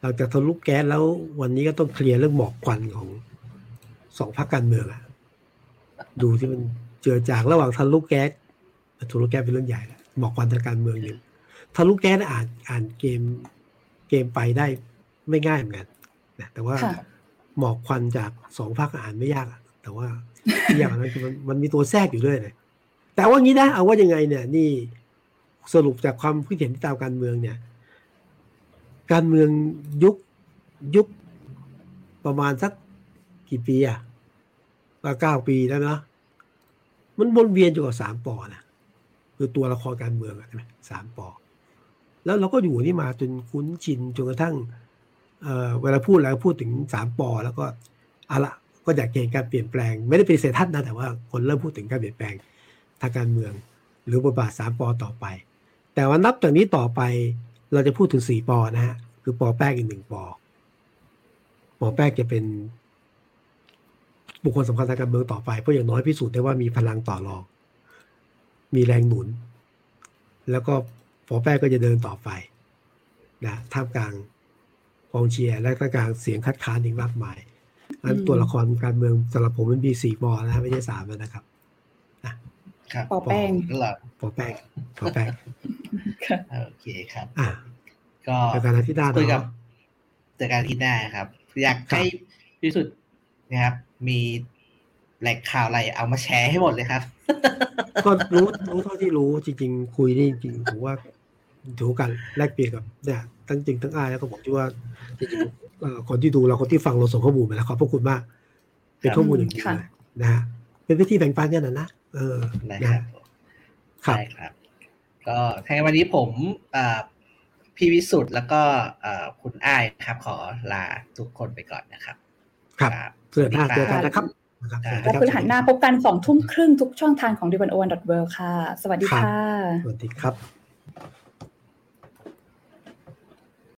หลังจากทะลุแก๊สแล้ววันนี้ก็ต้องเคลียร์เรื่องหมอกควันของสองพรรคการเมืองอะดูที่มันเจือจางระหว่างทะลุแก๊สทะลุแก๊สเป็นเรื่องใหญ่แล้วหมอกควันทางการเมืองอยู่ทะลุแก๊สอ่านอ่านเกมเกมไปได้ไม่ง่ายเหมือนกันนะแต่ว่า หมอกควันจากสองพรรคอ่านไม่ยาก แต่ว่าที่ยากนั้นคือมันมันมีตัวแทรกอยู่ด้วยเลยแต่ว่างี้นะเอาว่ายังไงเนี่ย นี่สรุปจากความคิดเห็นที่ตามการเมืองเนี่ย การเมืองยุคยุคประมาณสักกี่ปีอะก็เก้าปีแล้วนะมันวนเวียนอยู่กับสามปอนะคือตัวละครการเมืองใช่ไหมสามปอ แล้วเราก็อยู่นี่มาจนคุ้นชินจนกระทั่ง เวลาพูดแล้วพูดถึงสามปอแล้วก็อะละก็อยากเห็นการเปลี่ยนแปลง ไม่ได้เป็นเศรษฐันะแต่ว่าคนเริ่มพูดถึงการเปลี่ยนแปลงทางการเมือง หรือบทบาทสามปอต่อไป แต่ว่านับจากนี้ต่อไปเราจะพูดถึงสี่ปอนะฮะคือปอแป้งอีกหนึ่งปอปอแป้งจะเป็นบุคคลสำคัญทางการเมืองต่อไปเพราะอย่างน้อยพิสูจน์ได้ว่ามีพลังต่อรอง มีแรงหนุน แล้วก็ปอแป้งก็จะเดินต่อไปนะท่ามกลาง กองเชียร์และท่ามกลางเสียงคัดค้านอีกมากมายอันตัวละครการเมืองสำหรับผมมันมีสี่ปอนะไม่ใช่สามนะครับครับปอแป้งหรอปอแป้งปอแป้งโอเคครับ อ่าก็เจอกันอาทิตย์หน้าคุยกับเจอกันอาทิตย์หน้าครับ อยากให้พิสุทธิ์นะครับ มีแหล่งข่าวอะไรเอามาแชร์ให้หมดเลยครับ ก็รู้รู้เท่าที่รู้จริง ๆ คุยนี่จริงผมว่าถือกันแลกเปลี่ยนกับเนี่ย ทั้งจริงทั้งอายแล้วก็บอกที่ว่าจริงๆคนที่ดูเราคนที่ฟังเราส่งข้อมูลมาแล้วขอบพระคุณมาก เป็นข้อมูลอย่างดีนะฮะเป็นวิธีแบ่งปันกันนะนะเออนะครับครับครับ ก็ในวันนี้ผมพี่วิสุทธ์แล้วก็คุณอ้ายครับ ขอลาทุกคนไปก่อนนะครับ ครับเจอหน้าเจอกันนะครับแล้วคุณหันหน้าพบกันสองทุ่มครึ่งทุกช่องทางของดิวันโอวันดอทเวค่ะ สวัสดีค่ะ สวัสดีครับ